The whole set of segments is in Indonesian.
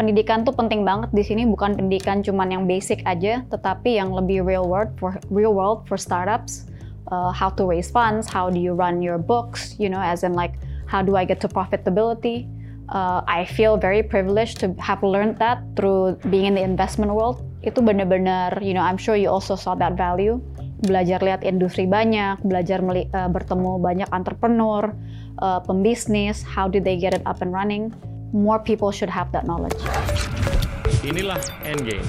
pendidikan tuh penting banget di sini bukan pendidikan cuman yang basic aja, tetapi yang lebih real world for real world for startups. Uh, how to raise funds, how do you run your books, you know, as in like how do I get to profitability. Uh, I feel very privileged to have learned that through being in the investment world. Itu benar-benar, you know, I'm sure you also saw that value. Belajar lihat industri banyak, belajar uh, bertemu banyak entrepreneur, uh, pembisnis, how do they get it up and running. More people should have that knowledge. Inilah Endgame.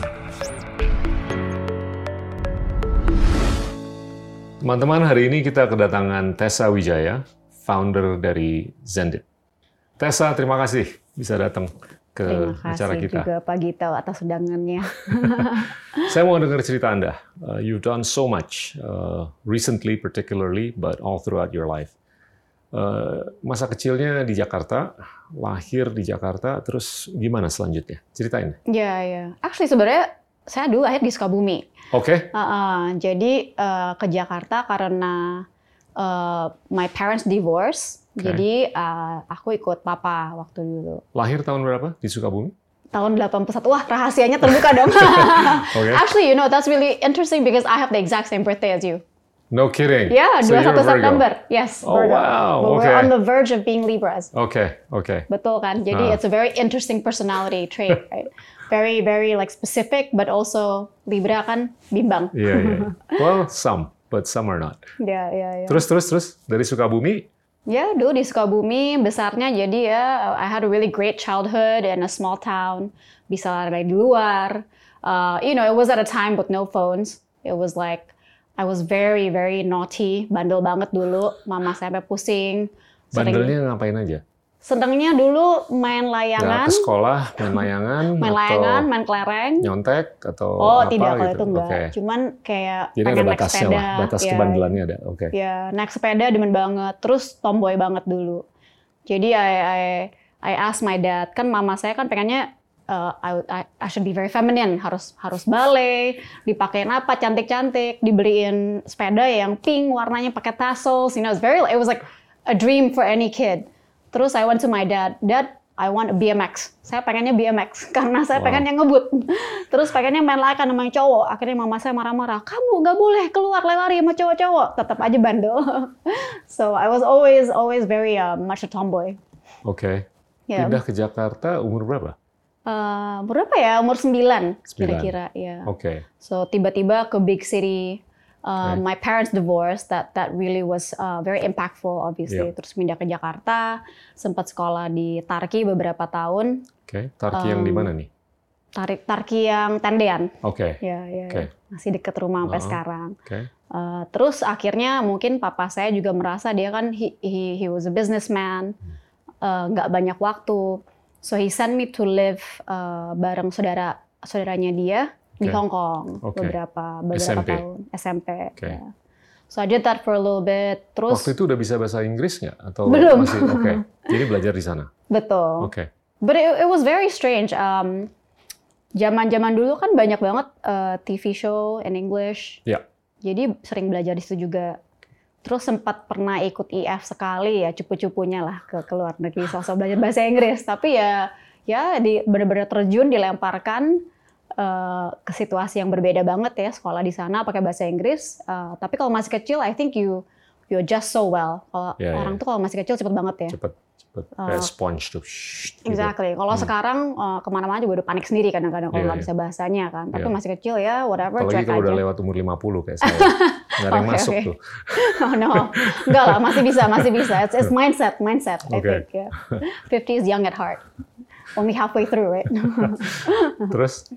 Teman-teman, hari ini kita kedatangan Tessa Wijaya, founder dari Zendit. Tessa, terima kasih bisa datang ke Terima acara kasih kita. juga Pak Gita atas undangannya. Saya mau dengar cerita Anda. Uh, you've done so much uh, recently, particularly, but all throughout your life. Uh, masa kecilnya di Jakarta, lahir di Jakarta, terus gimana selanjutnya? Ceritain. Ya, ya. Actually sebenarnya saya dulu lahir di Sukabumi. Oke, Uh, uh, jadi uh, ke Jakarta karena uh, my parents divorce. Oke. Jadi uh, aku ikut papa waktu dulu. lahir tahun berapa di Sukabumi? Tahun 81. Wah, rahasianya terbuka dong. Oke. Actually, you know, that's really interesting because I have the exact same birthday as you. No kidding. Yeah, So 21 you're a Virgo. September. Yes, Oh, Virgo. wow. But Okay. We're on the verge of being Libras. Oke, oke. Betul kan? Jadi Ah. it's a very interesting personality trait, right? Very, very like specific, but also Libra kan bimbang. Iya, iya. Well, some, but some are not. Ya, ya, ya. Terus, terus, terus dari Sukabumi, Ya, dulu di Sukabumi besarnya jadi ya I had a really great childhood in a small town. Bisa lari di luar. Uh, you know, it was at a time with no phones. It was like I was very very naughty, bandel banget dulu. Mama saya sampai pusing. Sering- bandelnya ngapain aja? Senengnya dulu main layangan, ke sekolah, main layangan, main layangan, main kelereng. nyontek atau Oh, apa tidak kalau gitu? itu enggak. Oke. Cuman kayak Jadi ada pengen naik batasnya sepeda. lah, batas ya, kebandelannya ada. Oke. Ya, naik sepeda demen banget. Terus tomboy banget dulu. Jadi I I I asked my dad, kan mama saya kan pengennya uh, I, I, I should be very feminine, harus harus ballet, dipakein apa cantik-cantik, dibeliin sepeda yang pink warnanya pakai tassels, you know, it's very it was like a dream for any kid. Terus I went to my dad, Dad, I want a BMX. Saya pengennya BMX karena saya Wow. pengen yang ngebut. Terus pengennya main layangan sama yang cowok. Akhirnya mama saya marah-marah. Kamu nggak boleh keluar lari sama cowok-cowok. Tetap aja bandel. so I was always always very uh, much a tomboy. Oke. Ya. Pindah ke Jakarta umur berapa? Uh, berapa ya? Umur 9 Sembilan. kira-kira. Ya. Oke. So tiba-tiba ke big city. Uh, Oke. My parents divorced. That that really was uh, very impactful, obviously. Iya. Terus pindah ke Jakarta. Sempat sekolah di Tarki beberapa tahun. Oke. Tarki yang di Um, mana nih? Tarik Tarki yang tendean. Oke. Ya, ya, Oke. ya. masih deket rumah sampai Uh-uh. sekarang. Oke. Uh, terus akhirnya mungkin papa saya juga merasa dia kan he he, he was a businessman, uh, nggak banyak waktu, so he sent me to live uh, bareng saudara saudaranya dia di Oke. Hong Kong Oke. beberapa beberapa SMP. tahun SMP. Oke. ya. So I did that for a little bit. Terus Waktu itu udah bisa bahasa Inggris nggak? Atau Belum. masih? Oke. Jadi belajar di sana. betul. Oke. But it, it was very strange. Um, Zaman-zaman dulu kan banyak banget uh, TV show in English. Ya. Jadi sering belajar di situ juga. Terus sempat pernah ikut IF sekali ya, cupu-cupunya lah ke, ke luar negeri sosok belajar bahasa Inggris. Tapi ya ya di benar-benar terjun dilemparkan uh, ke situasi yang berbeda banget ya sekolah di sana pakai bahasa Inggris. Uh, tapi kalau masih kecil, I think you you adjust so well. Kalau Ya, orang ya. tuh kalau masih kecil cepet banget ya. Cepet, cepet. Kayak sponge tuh. Shhh, gitu. Exactly. Kalau sekarang uh, ke mana-mana juga udah panik sendiri kadang-kadang kalau Iya, nggak iya. bisa bahasanya kan. Tapi Iya. masih kecil ya whatever Apalagi kalau udah lewat umur 50 kayak saya. Nggak ada yang Oke, masuk oke. tuh. oh no, enggak lah, masih bisa, masih bisa. It's, it's mindset, mindset. I Okay. think. Yeah. 50 is young at heart. Only halfway through, right? Terus?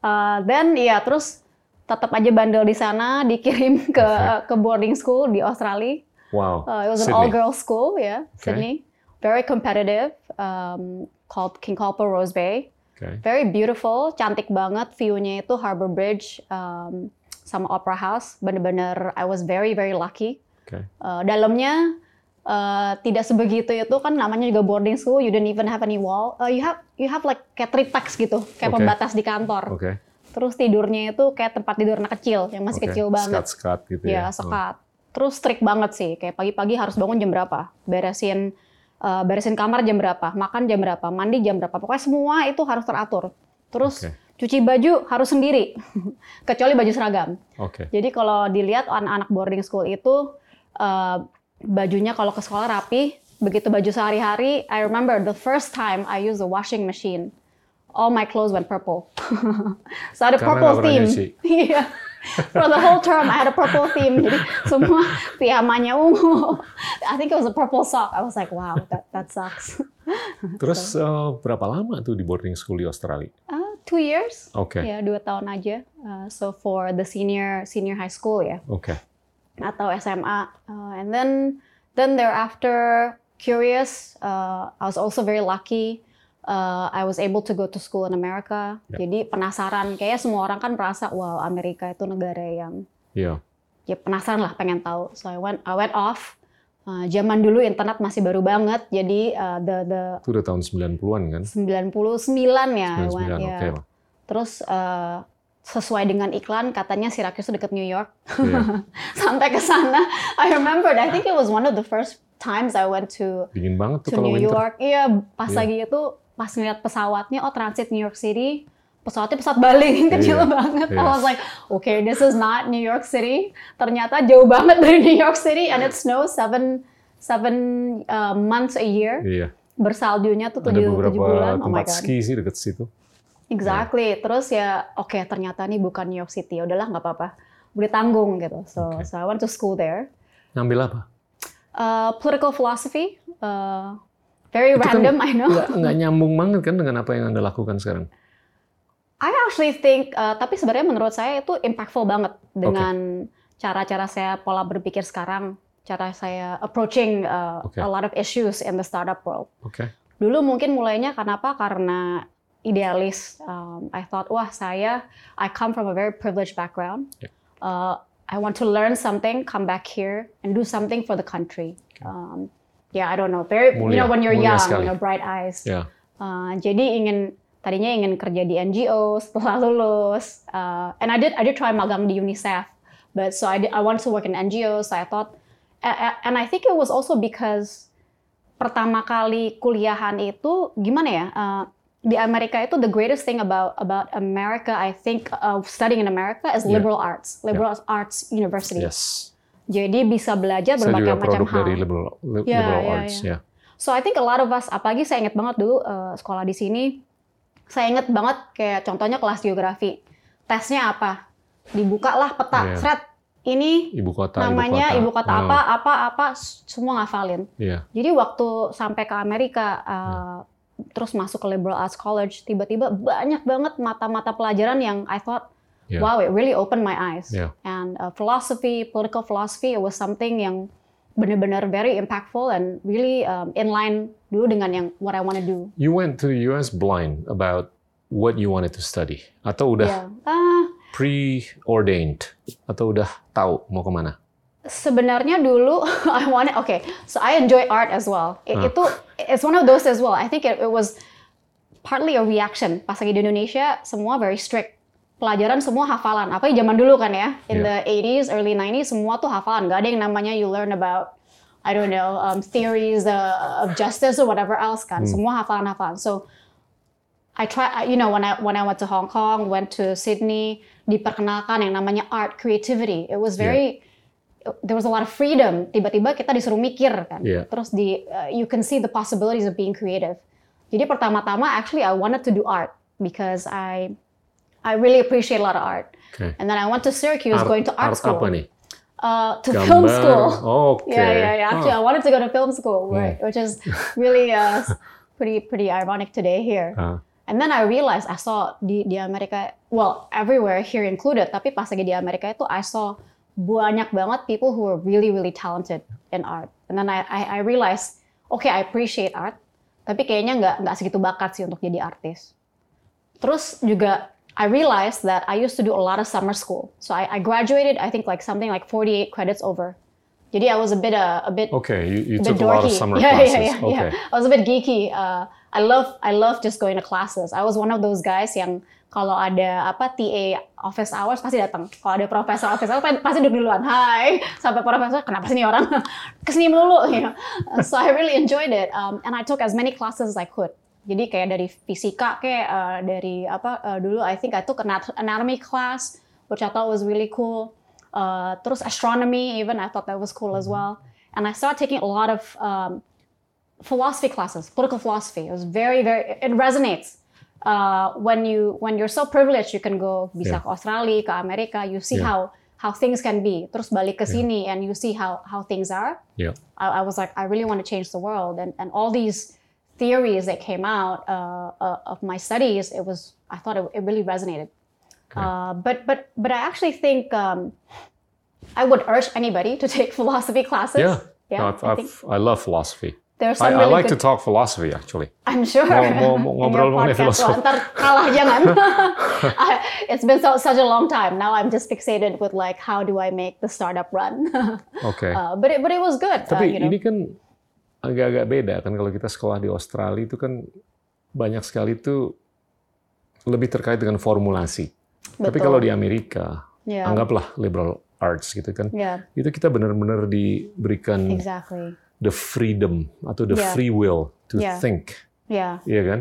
Uh, then ya terus tetap aja bandel di sana, dikirim ke ke boarding school di Australia. Wow. Uh, it was an all-girls school, ya, Okay. Sydney. Very competitive, um, called King Copper Rose Bay. Oke. Very beautiful, cantik banget. View-nya itu Harbor Bridge um, sama Opera House. Bener-bener, I was very very lucky. Oke. Uh, dalamnya uh, tidak sebegitu itu kan namanya juga boarding school. You didn't even have any wall. Uh, you have you have like kayak triplex gitu, kayak Oke. pembatas di kantor. Oke. Terus tidurnya itu kayak tempat tidur anak kecil yang masih Oke. kecil banget. Sekat-sekat gitu Ya, ya. sekat. Terus strict banget sih. Kayak pagi-pagi harus bangun jam berapa? Beresin uh, beresin kamar jam berapa, makan jam berapa, mandi jam berapa. Pokoknya semua itu harus teratur. Terus Oke. Cuci baju harus sendiri, kecuali baju seragam. Oke. Jadi kalau dilihat anak-anak boarding school itu uh, bajunya kalau ke sekolah rapi, begitu baju sehari-hari, I remember the first time I used the washing machine, all my clothes went purple. so I had a Karena purple theme. Iya. For the whole term I had a purple theme. Jadi semua piyamanya ungu. I think it was a purple sock. I was like, wow, that that sucks. Terus eh, berapa lama tuh di boarding school di Australia? Uh, two years. Oke. Ya, dua tahun aja. Uh, so for the senior senior high school ya. Oke. atau SMA. Uh, and then then thereafter, curious. Uh, I was also very lucky. Uh, I was able to go to school in America. Ya. Jadi penasaran. Kayaknya semua orang kan merasa, wow Amerika itu negara yang Iya. ya penasaran lah, pengen tahu. So I went I went off. Uh, zaman dulu internet masih baru banget. Jadi uh, the the Itu udah tahun 90-an kan? 99 ya. I 99, went, oke ya. lah. Terus uh, sesuai dengan iklan katanya Syracuse itu deket New York. Iya. sampai ke sana. I remembered. I think it was one of the first times I went to Dingin banget tuh to kalau New winter. York. Iya, pas Iya. lagi itu pas ngeliat pesawatnya, oh transit New York City. Pesawatnya pesawat Bali kecil Iya, banget. I iya. was like, okay, this is not New York City. Ternyata jauh banget dari New York City, and it snows seven seven uh, months a year. Iya. Bersaljunya tuh Ada tujuh, beberapa bulan. Oh my tempat god. ski sih deket situ. Exactly. Terus ya, oke ternyata nih bukan New York City. Ya Udahlah nggak apa-apa. Udah tanggung gitu. So, Oke. so I went to school there. Ngambil apa? Uh, political philosophy. Uh, very Itu kan random, I know. Nggak nyambung banget kan dengan apa yang Anda lakukan sekarang? I actually think, uh, tapi sebenarnya menurut saya itu impactful banget dengan cara-cara saya pola berpikir sekarang, cara saya approaching uh, Oke. a lot of issues in the startup world. Oke. Dulu mungkin mulainya kenapa? Karena idealis. Um, I thought, wah saya, I come from a very privileged background. Yeah. Uh, I want to learn something, come back here and do something for the country. Um, yeah, I don't know. Very, you Mulia, know, when you're young, sekali. you know, bright eyes. Ya. Uh, jadi ingin tadinya ingin kerja di NGO setelah lulus. Uh, and I did I did try magang di UNICEF, but so I did, I wanted to work in NGOs. So I thought, and I think it was also because pertama kali kuliahan itu gimana ya? Uh, di Amerika itu the greatest thing about about America, I think, of studying in America is Yeah. liberal arts, liberal arts university. Yes. Jadi bisa belajar Saya berbagai juga macam produk hal. dari liberal, li- Ya, liberal ya, arts. ya. Ya. So I think a lot of us, apalagi saya ingat banget dulu uh, sekolah di sini, saya ingat banget kayak contohnya kelas geografi. Tesnya apa? Dibukalah peta, Iya. thread. Ini Ibu kota. namanya ibu kota, Oh, apa, apa, apa, s- semua ngafalin. Iya. Jadi waktu sampai ke Amerika, uh, terus masuk ke liberal arts college, tiba-tiba banyak banget mata-mata pelajaran yang I thought, Yeah. wow, it really opened my eyes. Yeah. And uh, philosophy, political philosophy, it was something yang benar-benar very impactful and really um, in line dulu dengan yang what I want to do. You went to the US blind about what you wanted to study, atau udah Yeah. Ah, preordained, atau udah tahu mau ke mana? sebenarnya dulu I wanted okay so I enjoy art as well It- Huh. itu it's one of those as well I think it, it was partly a reaction pas lagi di Indonesia semua very strict pelajaran semua hafalan apa zaman dulu kan ya in Yeah. the 80s early 90s semua tuh hafalan gak ada yang namanya you learn about I don't know um, theories uh, of justice or whatever else kan semua hafalan hafalan so I try, you know, when I when I went to Hong Kong, went to Sydney, diperkenalkan yang namanya art creativity. It was very, there was a lot of freedom. Tiba-tiba kita disuruh mikir kan. Yeah. Terus di, uh, you can see the possibilities of being creative. Jadi pertama-tama, actually, I wanted to do art because I, I really appreciate a lot of art. Oke. And then I went to Syracuse, going to art, school. apa nih? Uh, to film school. Oke. Yeah, yeah, yeah. Actually, Oh. I wanted to go to film school, right, which is really uh, pretty pretty ironic today here. Ah, And then I realized I saw di di Amerika, well everywhere here included, tapi pas lagi di Amerika itu I saw banyak banget people who were really really talented in art. And then I I, I realized, okay I appreciate art, tapi kayaknya nggak nggak segitu bakat sih untuk jadi artis. Terus juga I realized that I used to do a lot of summer school. So I, I graduated, I think like something like 48 credits over. Jadi I was a bit uh, a bit Okay, you, you a took a lot of dorky. summer yeah, classes. yeah, yeah, okay. yeah. I was a bit geeky. Uh, I love I love just going to classes. I was one of those guys yang kalau ada apa TA office hours pasti datang. Kalau ada profesor office hours pasti duduk duluan. Hai, sampai profesor kenapa sih ini orang ke sini melulu? You know? So I really enjoyed it, um, and I took as many classes as I could. Jadi kayak dari fisika kayak uh, dari apa uh, dulu I think I took an anatomy class which I thought was really cool. Uh, terus astronomy even I thought that was cool as well. And I started taking a lot of um, philosophy classes, political philosophy. It was very, very, it resonates. Uh, when you when you're so privileged, you can go bisa Yeah. ke Australia, ke Amerika, you see Yeah. how how things can be. Terus balik ke sini and you see how how things are. Yeah. I, I was like, I really want to change the world, and and all these theories that came out uh, uh, of my studies, it was I thought it, it really resonated. Uh, but but but I actually think um, I would urge anybody to take philosophy classes. Yeah. yeah. No, I've, I I've, I love philosophy. there's I, some I really like to talk philosophy actually. I'm sure. Ngobrol mengenai filosofi. Kalah jangan. It's been so, such a long time. Now I'm just fixated with like how do I make the startup run. okay. uh, but it but it was good. uh, Tapi you know. ini kan agak-agak beda kan kalau kita sekolah di Australia itu kan banyak sekali itu lebih terkait dengan formulasi. Tapi Betul. kalau di Amerika, Yeah. anggaplah liberal arts gitu kan, Yeah, itu kita benar-benar diberikan exactly. the freedom atau the Yeah. free will to Yeah. think, Yeah. iya kan?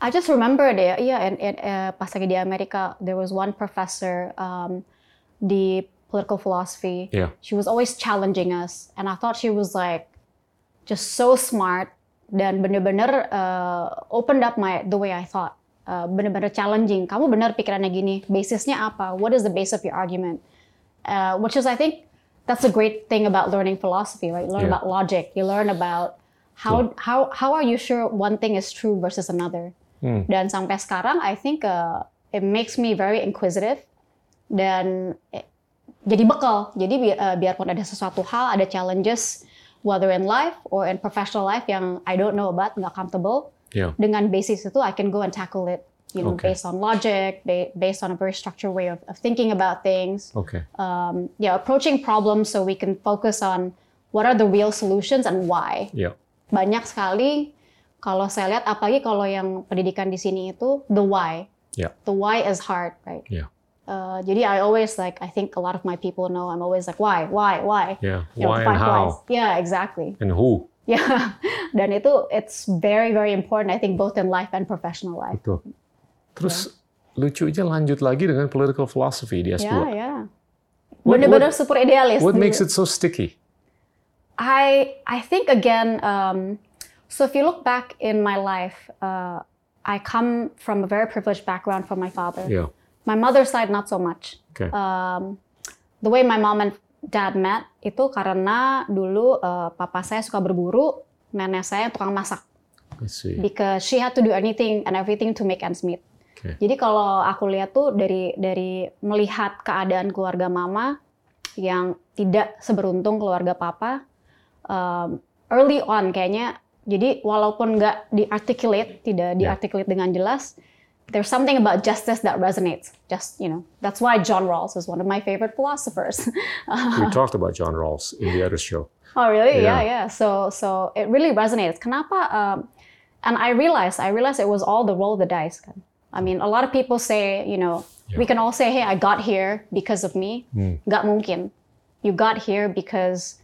I just remember deh, iya, and, and, uh, pas lagi di Amerika, there was one professor um, di political philosophy. Yeah. She was always challenging us, and I thought she was like just so smart dan bener-bener uh, opened up my the way I thought. Uh, bener-bener challenging. Kamu bener pikirannya gini. Basisnya apa? What is the base of your argument? Uh, which is, I think, that's a great thing about learning philosophy, right? You learn Yeah. about logic. You learn about how how how are you sure one thing is true versus another. Hmm. Dan sampai sekarang, I think uh, it makes me very inquisitive dan eh, jadi bekal. Jadi bi- uh, biarpun ada sesuatu hal, ada challenges, whether in life or in professional life yang I don't know about, nggak comfortable, Yeah. dengan basis itu I can go and tackle it. You know, Okay. based on logic, ba- based on a very structured way of, of thinking about things. Oke. Um, yeah, approaching problems so we can focus on what are the real solutions and why Iya. banyak sekali kalau saya lihat apalagi kalau yang pendidikan di sini itu the why Yeah. the why is hard right Yeah. Uh, jadi I always like I think a lot of my people know I'm always like why why why Yeah. You know, Why and how whys. yeah exactly and who? yeah dan itu it's very very important I think both in life and professional life Betul. Terus lucunya lanjut lagi dengan political philosophy di S2. ya ya What- bener-bener what- super idealis What makes it so sticky? I I think again. Um, so if you look back in my life, uh, I come from a very privileged background from my father. Yeah. My mother's side not so much. Okay. Um, the way my mom and dad met itu karena dulu uh, papa saya suka berburu, nenek saya tukang masak. I see. Because she had to do anything and everything to make ends meet. Okay. Jadi kalau aku lihat tuh dari dari melihat keadaan keluarga mama yang tidak seberuntung keluarga papa, um, early on kayaknya. Jadi walaupun nggak diarticulate, tidak Yeah. diarticulate dengan jelas, there's something about justice that resonates. Just you know, that's why John Rawls is one of my favorite philosophers. We talked about John Rawls in the other show. Oh really? Yeah, Yeah. yeah. So so it really resonates. Kenapa? Um, and I realized I realized it was all the roll of the dice. I mean, a lot of people say, you know, we can all say, hey, I got here because of me. Gak mungkin. You got here because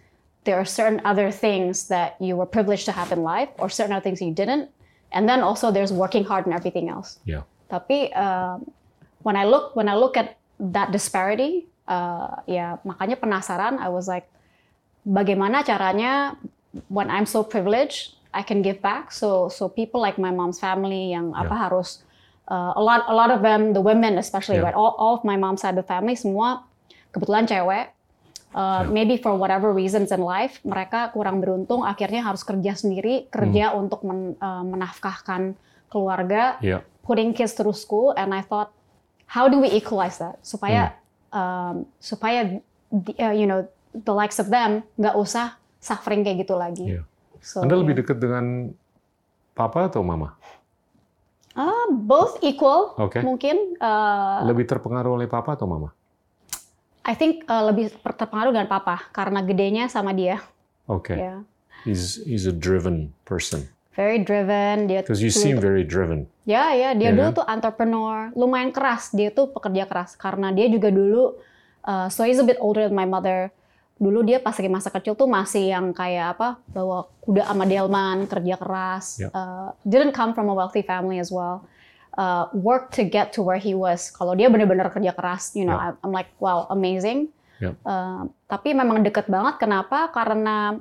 there are certain other things that you were privileged to have in life, or certain other things you didn't. And then also there's working hard and everything else. Yeah. Tapi um, when I look when I look at that disparity, uh, ya makanya penasaran. I was like, bagaimana caranya when I'm so privileged, I can give back. So so people like my mom's family yang apa Yeah. harus uh, a lot a lot of them, the women especially, Yeah. right? All, all of my mom's side of the family semua kebetulan cewek. Uh, Maybe for whatever reasons in life, mereka kurang beruntung, akhirnya harus kerja sendiri, kerja untuk men- uh, menafkahkan keluarga Yeah. Putting kids through school and I thought how do we equalize that supaya um, supaya the- uh, you know the likes of them nggak usah suffering kayak gitu lagi. Iya. So, Anda lebih yeah. dekat dengan papa atau mama? Ah, both equal Oke. mungkin. Uh, Lebih terpengaruh oleh papa atau mama? I think uh, lebih terpengaruh dengan papa karena gedenya sama dia. Okay. Ya. He's he's a driven person. Very driven. Dia Because you seem very driven. Ya, ya, dia Ya dulu tuh entrepreneur, lumayan keras. Dia tuh pekerja keras karena dia juga dulu, uh, so he's a bit older than my mother. Dulu dia pas lagi masa kecil tuh masih yang kayak apa, bawa kuda sama delman, kerja keras. Ya. Uh, didn't come from a wealthy family as well. Uh, work to get to where he was. Kalau dia bener-bener kerja keras, you know, Ya. I'm, like, wow, amazing. Ya. Uh, tapi memang deket banget. Kenapa? Karena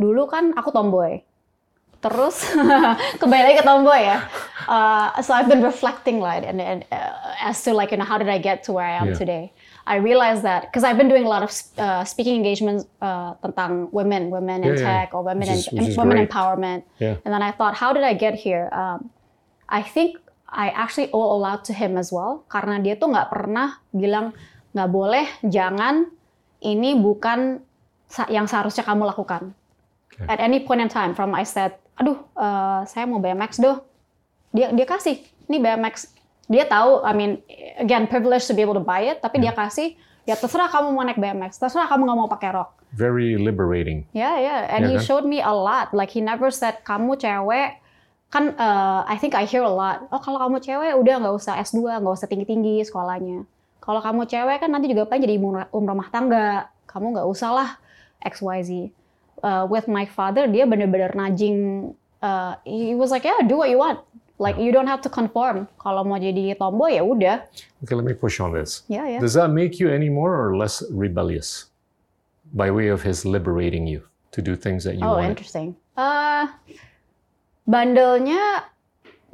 dulu kan aku tomboy. Terus kembali lagi ke tomboy ya. Uh, so I've been reflecting like and, and uh, as to like you know how did I get to where I am Yeah. today. I realized that because I've been doing a lot of uh, speaking engagements uh, tentang women, women in Yeah, yeah. tech or women is- in women great. empowerment. Yeah. And then I thought, how did I get here? Um, I think I actually owe a lot to him as well karena dia tuh nggak pernah bilang nggak boleh, jangan, ini bukan yang seharusnya kamu lakukan. Okay. At any point in time, from I said, aduh, eh, saya mau BMX doh, dia dia kasih, ini BMX. Dia tahu, I mean, again, privilege to be able to buy it, tapi dia kasih, ya terserah kamu mau naik BMX, terserah kamu nggak mau pakai rok. Very liberating. Yeah, yeah. And Ya he kan? showed me a lot. Like he never said kamu cewek. Kan uh, I think I hear a lot. Oh kalau kamu cewek udah nggak usah S2, nggak usah tinggi-tinggi sekolahnya. Kalau kamu cewek kan nanti juga paling jadi ibu um rumah tangga. Kamu nggak usah lah X Y Z. Uh, with my father dia bener-bener najing. Uh, he was like yeah do what you want. Like you don't have to conform. Kalau mau jadi tomboy ya udah. Okay, let me push on this. Ya ya. Does that make you any more or less rebellious by way of his liberating you to do things that you Oh, wanted? interesting. Uh, bandelnya,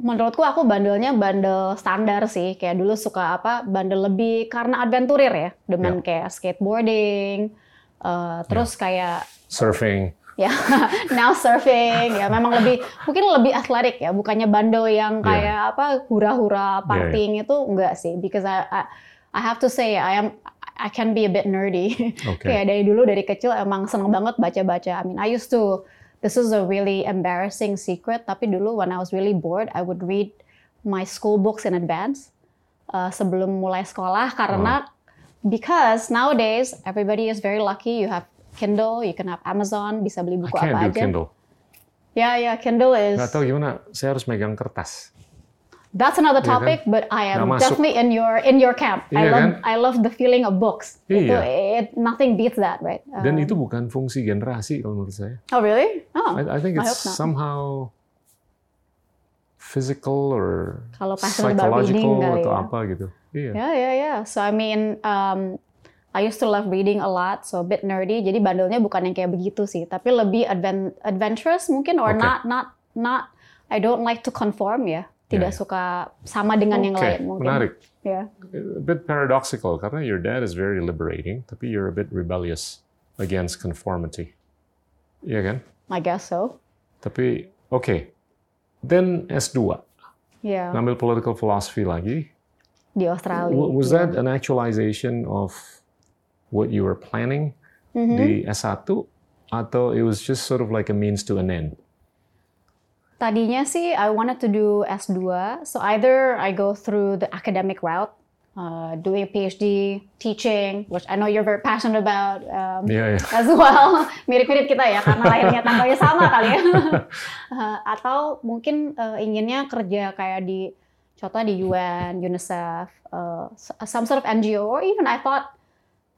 menurutku aku bandelnya bandel standar sih. Kayak dulu suka apa, bandel lebih karena adventurer ya. Demen kayak skateboarding, uh, terus kayak Surfing. ya now surfing ya memang lebih mungkin lebih atletik ya bukannya bandel yang kayak apa hura-hura partying itu enggak sih because I, I I have to say I am I can be a bit nerdy. Okay. kayak dari dulu dari kecil emang seneng banget baca-baca. I mean I used to this is a really embarrassing secret tapi dulu when I was really bored I would read my school books in advance uh, sebelum mulai sekolah karena because nowadays everybody is very lucky you have Kindle, you can have Amazon, bisa beli I buku can't apa do aja. Kindle. Ya, ya, Kindle is Nggak tahu gimana, saya harus megang kertas. that's another Iya kan? topic, but I am Nggak masuk. definitely in your in your camp. I Iya love kan? I love the feeling of books. Itu Iya. it, nothing beats that, right? Dan Um, itu bukan fungsi generasi kalau menurut saya. oh really? Oh, I, I think I it's not. somehow physical or Kalau psychological atau ya. apa gitu. Iya. Yeah, yeah, yeah. So I mean, um, I used to love reading a lot, so a bit nerdy. Jadi bandelnya bukan yang kayak begitu sih, tapi lebih adven adventurous mungkin, or Oke. not, not, not. I don't like to conform ya. Tidak Ya, ya. suka sama dengan yang Oke, lain mungkin. menarik. Ya. A bit paradoxical karena your dad is very liberating, tapi you're a bit rebellious against conformity. Iya kan? I guess so. Tapi oke. Then S2, Ya. ngambil political philosophy lagi. Di Australia. Was ya. that an actualization of what you were planning Mhm. di S1 atau it was just sort of like a means to an end? Tadinya sih I wanted to do S2, so either I go through the academic route, uh, doing a PhD, teaching, which I know you're very passionate about um, Iya, iya. as well. Mirip-mirip kita ya, karena lahirnya tanggalnya sama kali ya. Uh, atau mungkin uh, inginnya kerja kayak di, contoh di UN, UNICEF, uh, some sort of NGO, or even I thought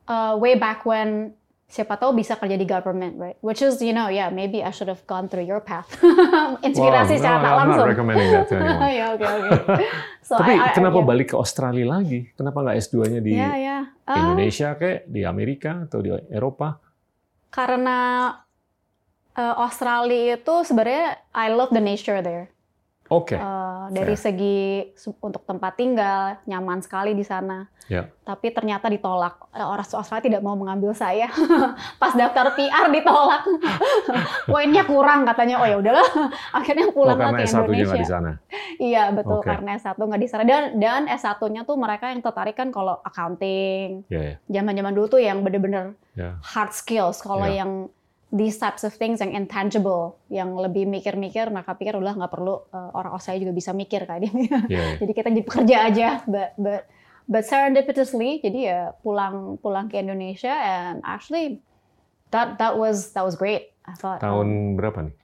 uh, way back when siapa tahu bisa kerja di government, right? Which is, you know, yeah, maybe I should have gone through your path. Inspirasi Wow, secara no, tak I'm langsung. not recommending that to anyone. ya, oke, oke. So, Tapi I- I- kenapa yeah. balik ke Australia lagi? Kenapa nggak S2-nya di Ya, ya. Uh, Indonesia kayak di Amerika atau di Eropa? karena uh, Australia itu sebenarnya I love the nature there. Oke. Uh, dari Fair. segi untuk tempat tinggal nyaman sekali di sana. Ya. Tapi ternyata ditolak. Uh, Orang Australia tidak mau mengambil saya. Pas daftar PR ditolak. Poinnya kurang katanya. Oh ya udahlah. Akhirnya Oh, pulang karena ke S1-nya nggak Indonesia. di sana. Iya betul Oke. karena S1 nggak di sana dan dan S1-nya tuh mereka yang tertarik kan kalau accounting. Ya, ya. Zaman-zaman dulu tuh yang bener-bener ya. hard skills. Kalau Ya. yang these types of things yang intangible, yang lebih mikir-mikir, mereka pikir udah nggak perlu uh, orang Australia juga bisa mikir kayak dia. Ya. Jadi kita jadi pekerja aja, but but but serendipitously, jadi ya pulang pulang ke Indonesia and actually that that was that was great. I thought. Tahun berapa nih?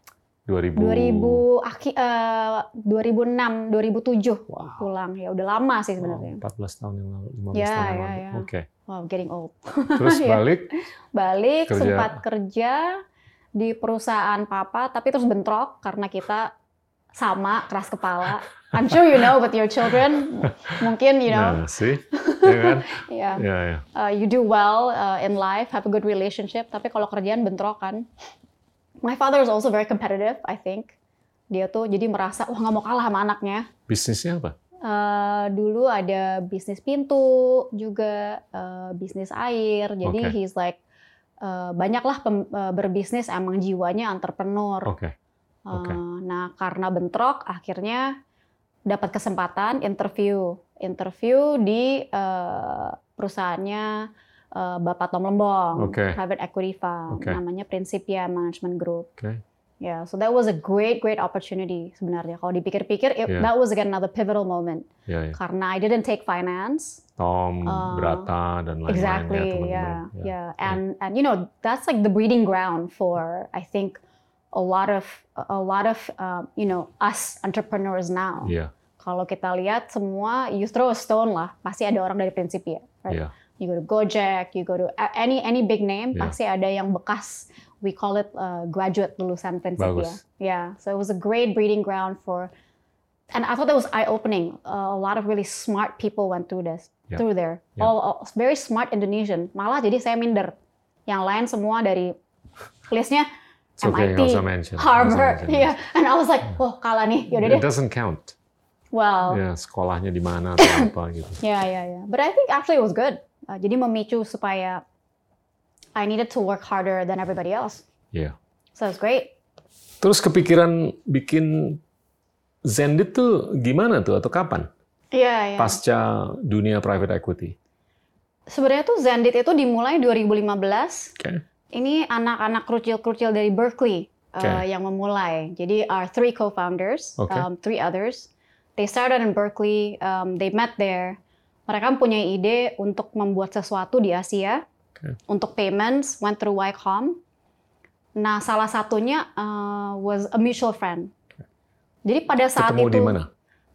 2000. 2000 aki, eh, 2006 2007 Wow. pulang ya udah lama sih sebenarnya. 14 tahun yang lalu, 15 Ya, tahun yang ya, lalu. ya. Oke. Wow, getting old. Terus Ya. balik, Balik Kerja. sempat kerja di perusahaan papa tapi terus bentrok karena kita sama keras kepala. I'm sure you know with your children. Mungkin you know, nah sih, ya kan? ya Ya, ya. uh, you do well uh, in life, have a good relationship, tapi kalau kerjaan bentrok kan. My father is also very competitive, I think. Dia tuh jadi merasa wah nggak mau kalah sama anaknya. Bisnisnya apa? Uh, dulu ada bisnis pintu juga uh, bisnis air jadi Oke. he's like uh, banyaklah pem- uh, berbisnis emang jiwanya entrepreneur. Uh, oke. nah karena bentrok akhirnya dapat kesempatan interview interview di uh, perusahaannya uh, Bapak Tom Lembong Oke. private equity fund Oke. namanya Principia Management Group Oke. Ya, so that was a great, great opportunity sebenarnya. Kalau dipikir-pikir, it- Yeah. that was again another pivotal moment. Ya, ya. Karena I didn't take finance. Tom, Uh, Brata, dan lain-lain ya, exactly, teman-teman. yeah, Ya. yeah. And and you know that's like the breeding ground for I think a lot of a lot of um, you know us entrepreneurs now. Iya, Kalau kita lihat semua, you throw a stone lah, pasti ada orang dari Principia. Right? iya. You go to Gojek, you go to any any big name, Yeah. pasti ada yang bekas. We call it uh, graduate lulusan Principia. Bagus. Yeah, so it was a great breeding ground for, and I thought that was eye opening. Uh, a lot of really smart people went through this, Yeah. through there. Yeah. All, all very smart Indonesian. Malah jadi saya minder. Yang lain semua dari listnya It's okay, MIT, usah Harvard, yeah. And I was like, oh kalah nih, yaudah deh. It doesn't count. Well, Ya, sekolahnya di mana atau apa gitu. Ya, ya, ya. But I think actually it was good. Uh, jadi memicu supaya I needed to work harder than everybody else. Iya. So it's great. Terus kepikiran bikin Zendit tuh gimana tuh atau kapan? Iya, iya. Pasca dunia private equity. Sebenarnya tuh Zendit itu dimulai 2015. Oke. Ini anak-anak krucil-krucil dari Berkeley uh, Oke. yang memulai. Jadi our three co-founders, Oke. um, three others. They started in Berkeley. Um, they met there. Mereka punya ide untuk membuat sesuatu di Asia Oke. untuk payments. Went through YCOM. Nah, salah satunya uh, was a mutual friend. Jadi pada saat Ketemu itu di mana?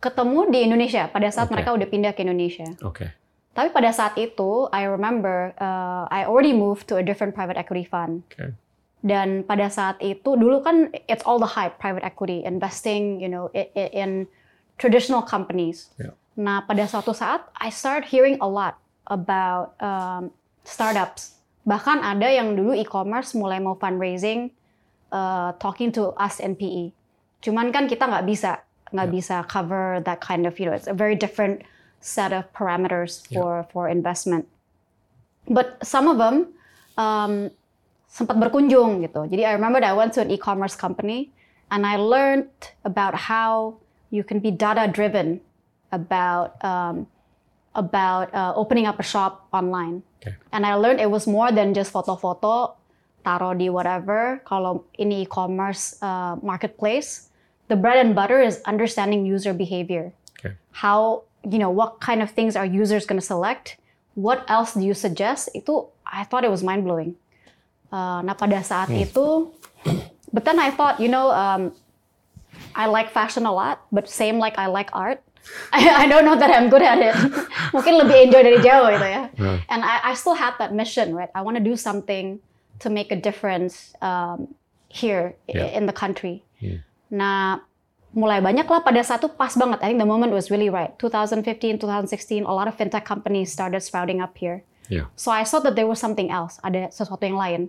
ketemu di Indonesia. Pada saat Oke. mereka udah pindah ke Indonesia. Oke. Tapi pada saat itu, I remember uh, I already moved to a different private equity fund. Oke. Dan pada saat itu, dulu kan it's all the hype private equity investing, you know, i- i- in traditional companies. Yeah. Nah, pada suatu saat, I start hearing a lot about um, startups. Bahkan ada yang dulu e-commerce mulai mau fundraising, uh, talking to us in PE. Cuman kan kita nggak bisa, nggak bisa cover that kind of, you know, it's a very different set of parameters for for investment. But some of them um, sempat berkunjung gitu. Jadi I remember that I went to an e-commerce company and I learned about how you can be data driven about um, about uh, opening up a shop online. Okay. And I learned it was more than just foto-foto, taruh di whatever. Kalau ini e-commerce uh, marketplace, the bread and butter is understanding user behavior. Okay. How, you know, what kind of things are users going to select? What else do you suggest? Itu, I thought it was mind-blowing. Uh, nah, pada saat itu, but then I thought, you know, um, I like fashion a lot, but same like I like art. I, I don't know that I'm good at it. Mungkin lebih enjoy dari jauh gitu ya. Hmm. And I, I still have that mission, right? I want to do something to make a difference um, here Yeah. in the country. Hmm. Nah, mulai banyak lah pada satu pas banget. I think the moment was really right. 2015, 2016, a lot of fintech companies started sprouting up here. Ya. So I saw that there was something else, ada sesuatu yang lain.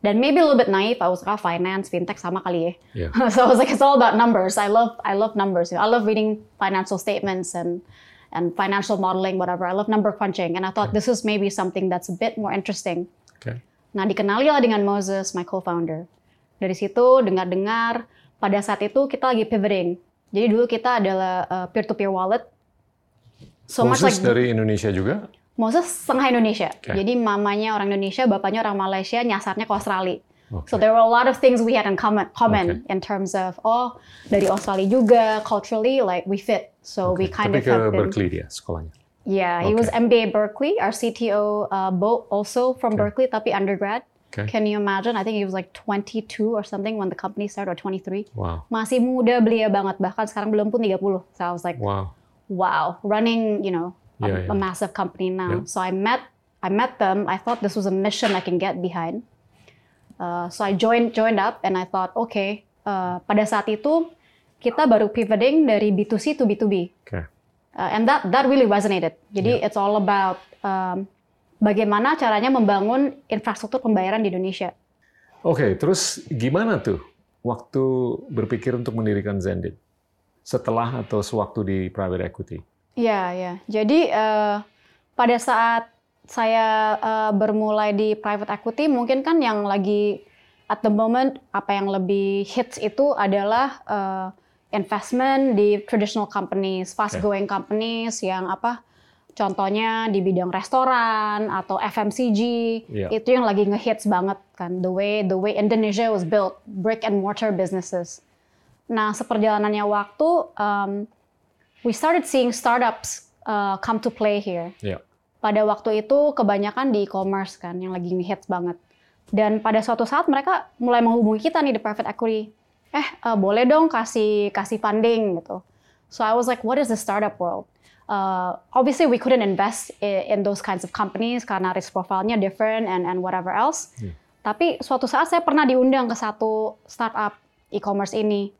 Dan maybe a little bit naive, I was ah finance, fintech sama kali ya. Ya. so I was like, it's all about numbers. I love, I love numbers. I love reading financial statements and and financial modeling, whatever. I love number crunching, and I thought this is maybe something that's a bit more interesting. Oke. Nah, dikenali lah dengan Moses, my co-founder. Dari situ dengar-dengar, pada saat itu kita lagi pivoting. Jadi dulu kita adalah uh, peer-to-peer wallet. So much Khusus like dari Indonesia juga? Moses setengah Indonesia. Oke. Jadi mamanya orang Indonesia, bapaknya orang Malaysia, nyasarnya ke Australia. Oke. So there were a lot of things we had in common, common Oke. in terms of oh dari Australia juga culturally like we fit. So we kind Tapi of ke been Berkeley dia sekolahnya. Yeah, he was Okay. MBA Berkeley. Our CTO, uh, Bo, also from Okay. Berkeley, tapi undergrad. Okay. Can you imagine? I think he was like 22 or something when the company started, or 23. Wow. Masih muda belia banget, bahkan sekarang belum pun 30. So I was like, Wow. wow, running, you know, Yeah, yeah. a massive company now. Yeah. So I met, I met them. I thought this was a mission I can get behind. Uh, so I joined, joined up, and I thought, okay. Uh, pada saat itu kita baru pivoting dari B2C to B2B. Okay. Uh, and that that really resonated. Jadi it's all about um, bagaimana caranya membangun infrastruktur pembayaran di Indonesia. Oke, terus gimana tuh waktu berpikir untuk mendirikan Zendit? Setelah atau sewaktu di private equity? Ya, ya. Jadi eh, pada saat saya eh, bermulai di private equity, mungkin kan yang lagi at the moment apa yang lebih hits itu adalah eh, investment di traditional companies, fast growing companies yang apa? Contohnya di bidang restoran atau FMCG, Iya. itu yang lagi ngehits banget kan. The way the way Indonesia was built, brick and mortar businesses. Nah, seperjalanannya waktu, um, we started seeing startups uh, come to play here. Ya. Pada waktu itu kebanyakan di e-commerce kan, yang lagi ngehits banget. Dan pada suatu saat mereka mulai menghubungi kita nih di private equity. Eh, uh, boleh dong kasih kasih funding gitu. So I was like, what is the startup world? Uh, obviously we couldn't invest in, in those kinds of companies karena risk profile-nya different and and whatever else. Tapi suatu saat saya pernah diundang ke satu startup e-commerce ini.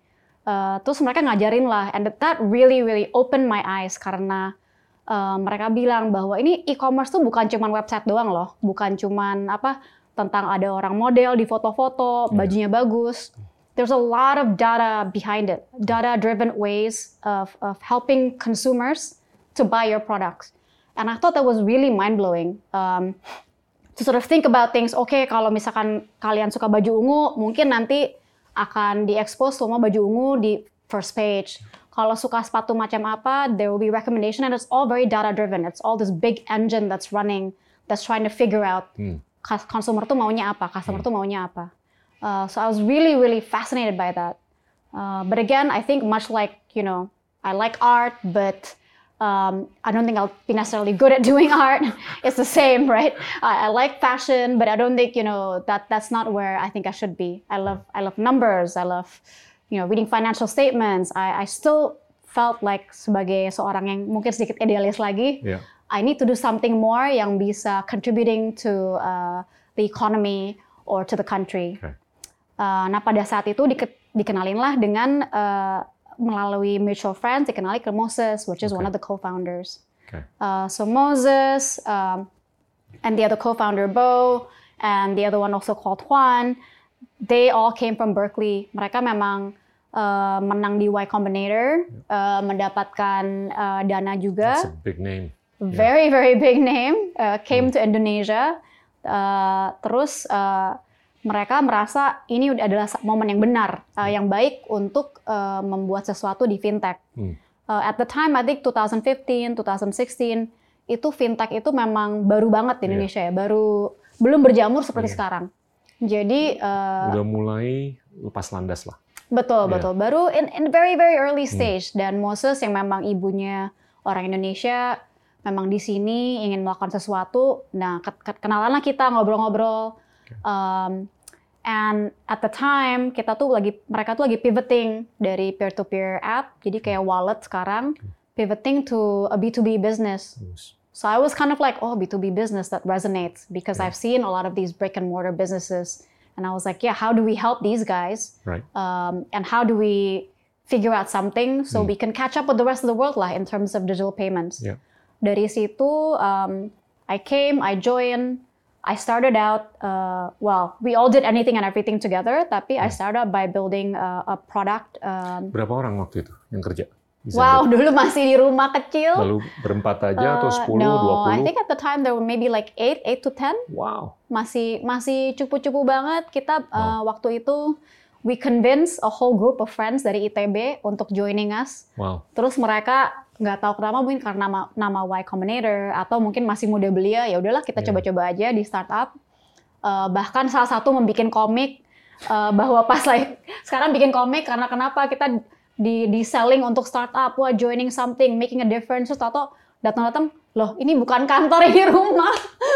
Uh, terus mereka ngajarin lah, and that really really opened my eyes karena uh, mereka bilang bahwa ini e-commerce tuh bukan cuman website doang loh, bukan cuman apa tentang ada orang model di foto-foto, bajunya bagus. There's a lot of data behind it, data-driven ways of of helping consumers to buy your products. And I thought that was really mind-blowing. Um, to sort of think about things. Oke, kalau misalkan kalian suka baju ungu, mungkin nanti akan diekspos semua baju ungu di first page. Kalau suka sepatu macam apa, there will be recommendation and it's all very data driven. It's all this big engine that's running, that's trying to figure out kas- consumer tuh maunya apa, customer tuh maunya apa. Uh, so I was really really fascinated by that. Uh, but again, I think much like you know, I like art, but um, I don't think I'll be necessarily good at doing art. it's the same, right? I, I like fashion, but I don't think you know that that's not where I think I should be. I love I love numbers. I love you know reading financial statements. I, I still felt like sebagai seorang yang mungkin sedikit idealis lagi. Ya. I need to do something more yang bisa contributing to uh, the economy or to the country. Okay. Uh, nah pada saat itu dike- dikenalin lah dengan uh, melalui mutual friends dikenali ke Moses, which is one of the co-founders. Okay. Uh, so Moses um, and the other co-founder Bo and the other one also called Juan, they all came from Berkeley. Mereka memang uh, menang di Y Combinator, uh, mendapatkan uh, dana juga That's a big name. very very big name uh, came to Indonesia Uh, terus uh, mereka merasa ini adalah momen yang benar uh, yang baik untuk uh, membuat sesuatu di fintech. Hmm. Uh, at the time I think 2015 2016 itu fintech itu memang baru banget di Iya. Indonesia ya baru belum berjamur seperti sekarang. Jadi uh, Udah mulai lepas landas lah. Betul, Iya. betul. Baru in, in very, very early stage. Dan Moses yang memang ibunya orang Indonesia, memang di sini ingin melakukan sesuatu. Nah, ke- ke- kenalanlah kita ngobrol-ngobrol. Um, and at the time, kita tuh lagi, mereka tuh lagi pivoting dari peer-to-peer app, jadi kayak wallet sekarang, pivoting to a B2B business. So I was kind of like, oh, B2B business, that resonates because I've seen a lot of these brick and mortar businesses. And I was like, yeah, how do we help these guys? Right. Um, and how do we figure out something so we can catch up with the rest of the world lah in terms of digital payments? Yeah. Dari situ, um, I came, I joined, I started out, uh, well, we all did anything and everything together, tapi I started out by building a, a product. Um, Berapa orang waktu itu yang kerja? wow, dulu masih di rumah kecil. Lalu berempat aja atau Uh, 10, no, 20? I think at the time there were maybe like 8, 8 to 10. Wow. Masih masih cupu-cupu banget. Kita uh, waktu itu we convince a whole group of friends dari ITB untuk joining us. Wow. Terus mereka nggak tahu kenapa mungkin karena nama, nama Y Combinator atau mungkin masih muda belia ya udahlah kita Iya. coba-coba aja di startup. Uh, bahkan salah satu membuat komik uh, bahwa pas like sekarang bikin komik karena kenapa kita di di selling untuk startup wah joining something making a difference terus tato datang-datang loh ini bukan kantor ini rumah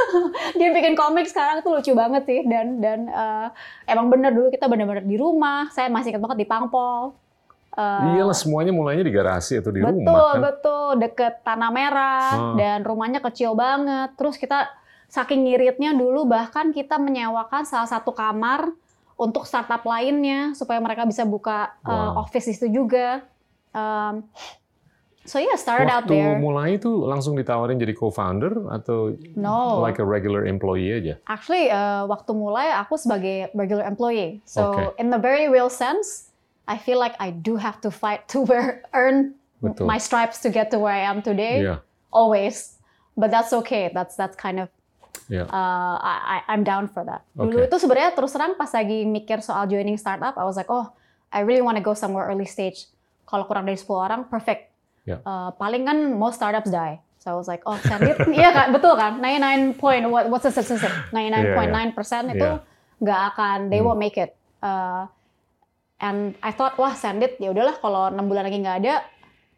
dia bikin komik sekarang itu lucu banget sih dan dan uh, emang bener dulu kita bener-bener di rumah saya masih ingat banget di Pangpol Uh, Iyalah semuanya mulainya di garasi atau di betul, rumah kan. Betul, deket Tanah Merah hmm. dan rumahnya kecil banget. Terus kita saking ngiritnya dulu bahkan kita menyewakan salah satu kamar untuk startup lainnya supaya mereka bisa buka wow. uh, office di situ juga. Um, So yeah, started Waktu out there. Waktu mulai itu langsung ditawarin jadi co-founder atau no. like a regular employee aja? Actually, uh, waktu mulai aku sebagai regular employee. So okay. in the very real sense, I feel like I do have to fight to earn Betul. my stripes to get to where I am today. Yeah. Always, but that's okay. That's that's kind of Yeah. Uh, I, I'm down for that. Okay. Dulu itu sebenarnya terus terang pas lagi mikir soal joining startup, I was like, oh, I really want to go somewhere early stage. Kalau kurang dari 10 orang, perfect. Yeah. Uh, paling kan most startups die. So I was like, oh, Sandit, iya kan, betul kan? 99 point, what, what's the statistic? 99.9 percent itu nggak yeah. akan, they hmm. won't make it. Uh, and I thought, wah Sandit, ya udahlah kalau enam bulan lagi nggak ada,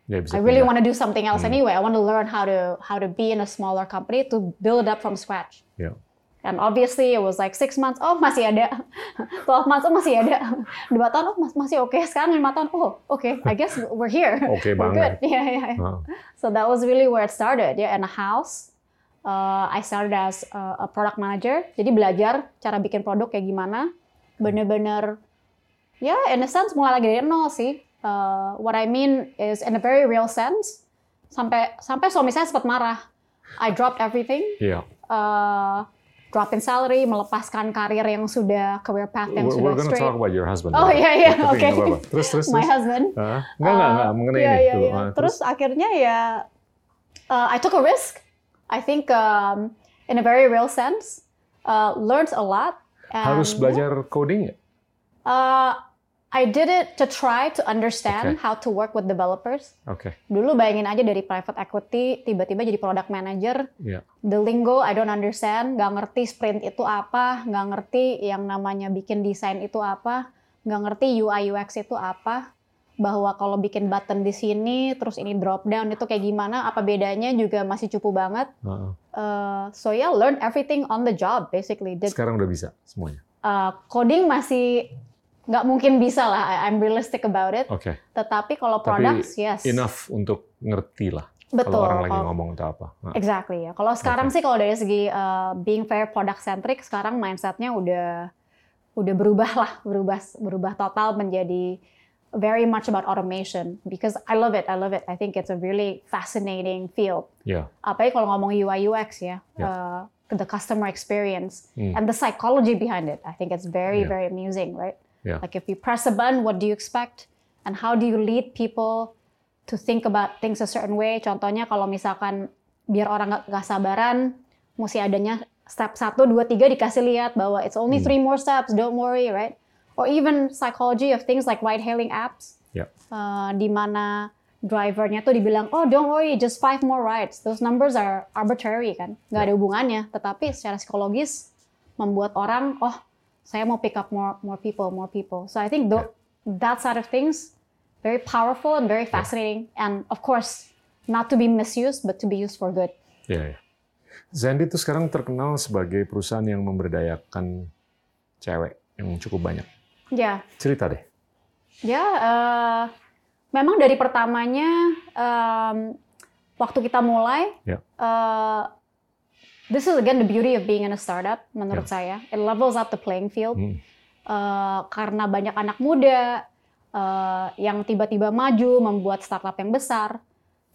yeah, I really want to do something else hmm. anyway. I want to learn how to how to be in a smaller company to build up from scratch. Yeah. And obviously it was like six months, oh masih ada. 12 months, oh masih ada. Dua tahun, oh masih oke. Okay. Sekarang lima tahun, oh oke, okay. I guess we're here. Oke okay we're banget. Good. Yeah, yeah. Wow. So that was really where it started, ya, yeah, in a house. Uh, I started as a, a product manager, jadi belajar cara bikin produk kayak gimana. Bener-bener, ya yeah, in a sense mulai lagi dari nol sih. Uh, what I mean is in a very real sense, sampai sampai suami saya sempat marah. I dropped everything. Yeah. Uh, drop in salary, melepaskan karir yang sudah career path yang we're, sudah we're gonna straight. talk about your husband. Oh iya iya, oke. Okay. Terus terus. My husband. Uh, enggak enggak enggak mengenai iya, ini iya, dulu. Iya. Uh, terus, terus akhirnya ya, uh, I took a risk. I think um, in a very real sense, uh, learned a lot. And, harus belajar coding ya? Uh, I did it to try to understand okay. how to work with developers. Oke. Okay. Dulu bayangin aja dari private equity, tiba-tiba jadi product manager. Yeah. The lingo I don't understand, nggak ngerti sprint itu apa, nggak ngerti yang namanya bikin desain itu apa, nggak ngerti UI UX itu apa, bahwa kalau bikin button di sini, terus ini drop down itu kayak gimana, apa bedanya juga masih cupu banget. Uh -uh. Uh, so yeah, learn everything on the job basically. Did, Sekarang udah bisa semuanya. Uh, coding masih nggak mungkin bisa lah. I'm realistic about it. Oke. Okay. Tetapi kalau products, yes. enough untuk ngerti lah. Betul. Kalau orang lagi ngomong atau apa. Nah. Exactly ya. Kalau sekarang okay. sih kalau dari segi uh, being fair product centric, sekarang mindsetnya udah udah berubah lah, berubah berubah total menjadi very much about automation because I love it. I love it. I think it's a really fascinating field. Yeah. Apalagi kalau ngomong UI UX ya. Yeah. Uh, the customer experience Hmm. and the psychology behind it. I think it's very Yeah. very amusing, right? Yeah. Like if you press a button, what do you expect? And how do you lead people to think about things a certain way? Contohnya kalau misalkan biar orang nggak sabaran, mesti adanya step 1, 2, 3 dikasih lihat bahwa it's only Hmm. three more steps, don't worry, right? Or even psychology of things like ride-hailing apps, Yeah. uh, di mana drivernya tuh dibilang, oh don't worry, just five more rides. Those numbers are arbitrary kan, nggak ada hubungannya. Tetapi secara psikologis membuat orang, oh saya mau pick up more more people, more people. So I think th that side of things very powerful and very fascinating, and of course not to be misused, but to be used for good. Yeah, yeah. Itu sekarang terkenal sebagai perusahaan yang memberdayakan cewek yang cukup banyak. Ya, Cerita deh. ya uh, memang dari pertamanya um, waktu kita mulai, Ya. uh, this is again the beauty of being in a startup menurut saya. It levels up the playing field. Hmm. Uh, karena banyak anak muda uh, yang tiba-tiba maju membuat startup yang besar.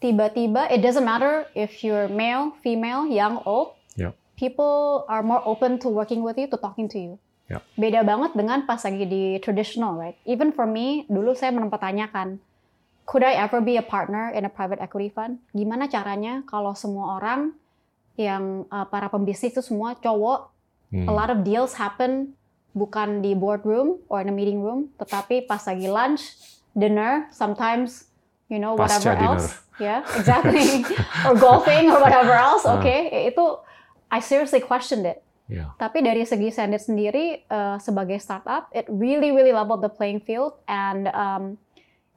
Tiba-tiba, it doesn't matter if you're male, female, young, old. Yeah. People are more open to working with you, to talking to you. Yeah. Beda banget dengan pas lagi di traditional, right? Even for me, dulu saya mempertanyakan, could I ever be a partner in a private equity fund? Gimana caranya kalau semua orang yang uh, para pembisnis itu semua cowok, Hmm. a lot of deals happen bukan di boardroom or in a meeting room, tetapi pas lagi lunch, dinner, sometimes you know Pasca whatever dinner. else, yeah, exactly, or golfing or whatever else. Ah. Oke, okay. itu I seriously questioned it. Ya. Tapi dari segi Sandit sendiri uh, sebagai startup, it really really leveled the playing field and um,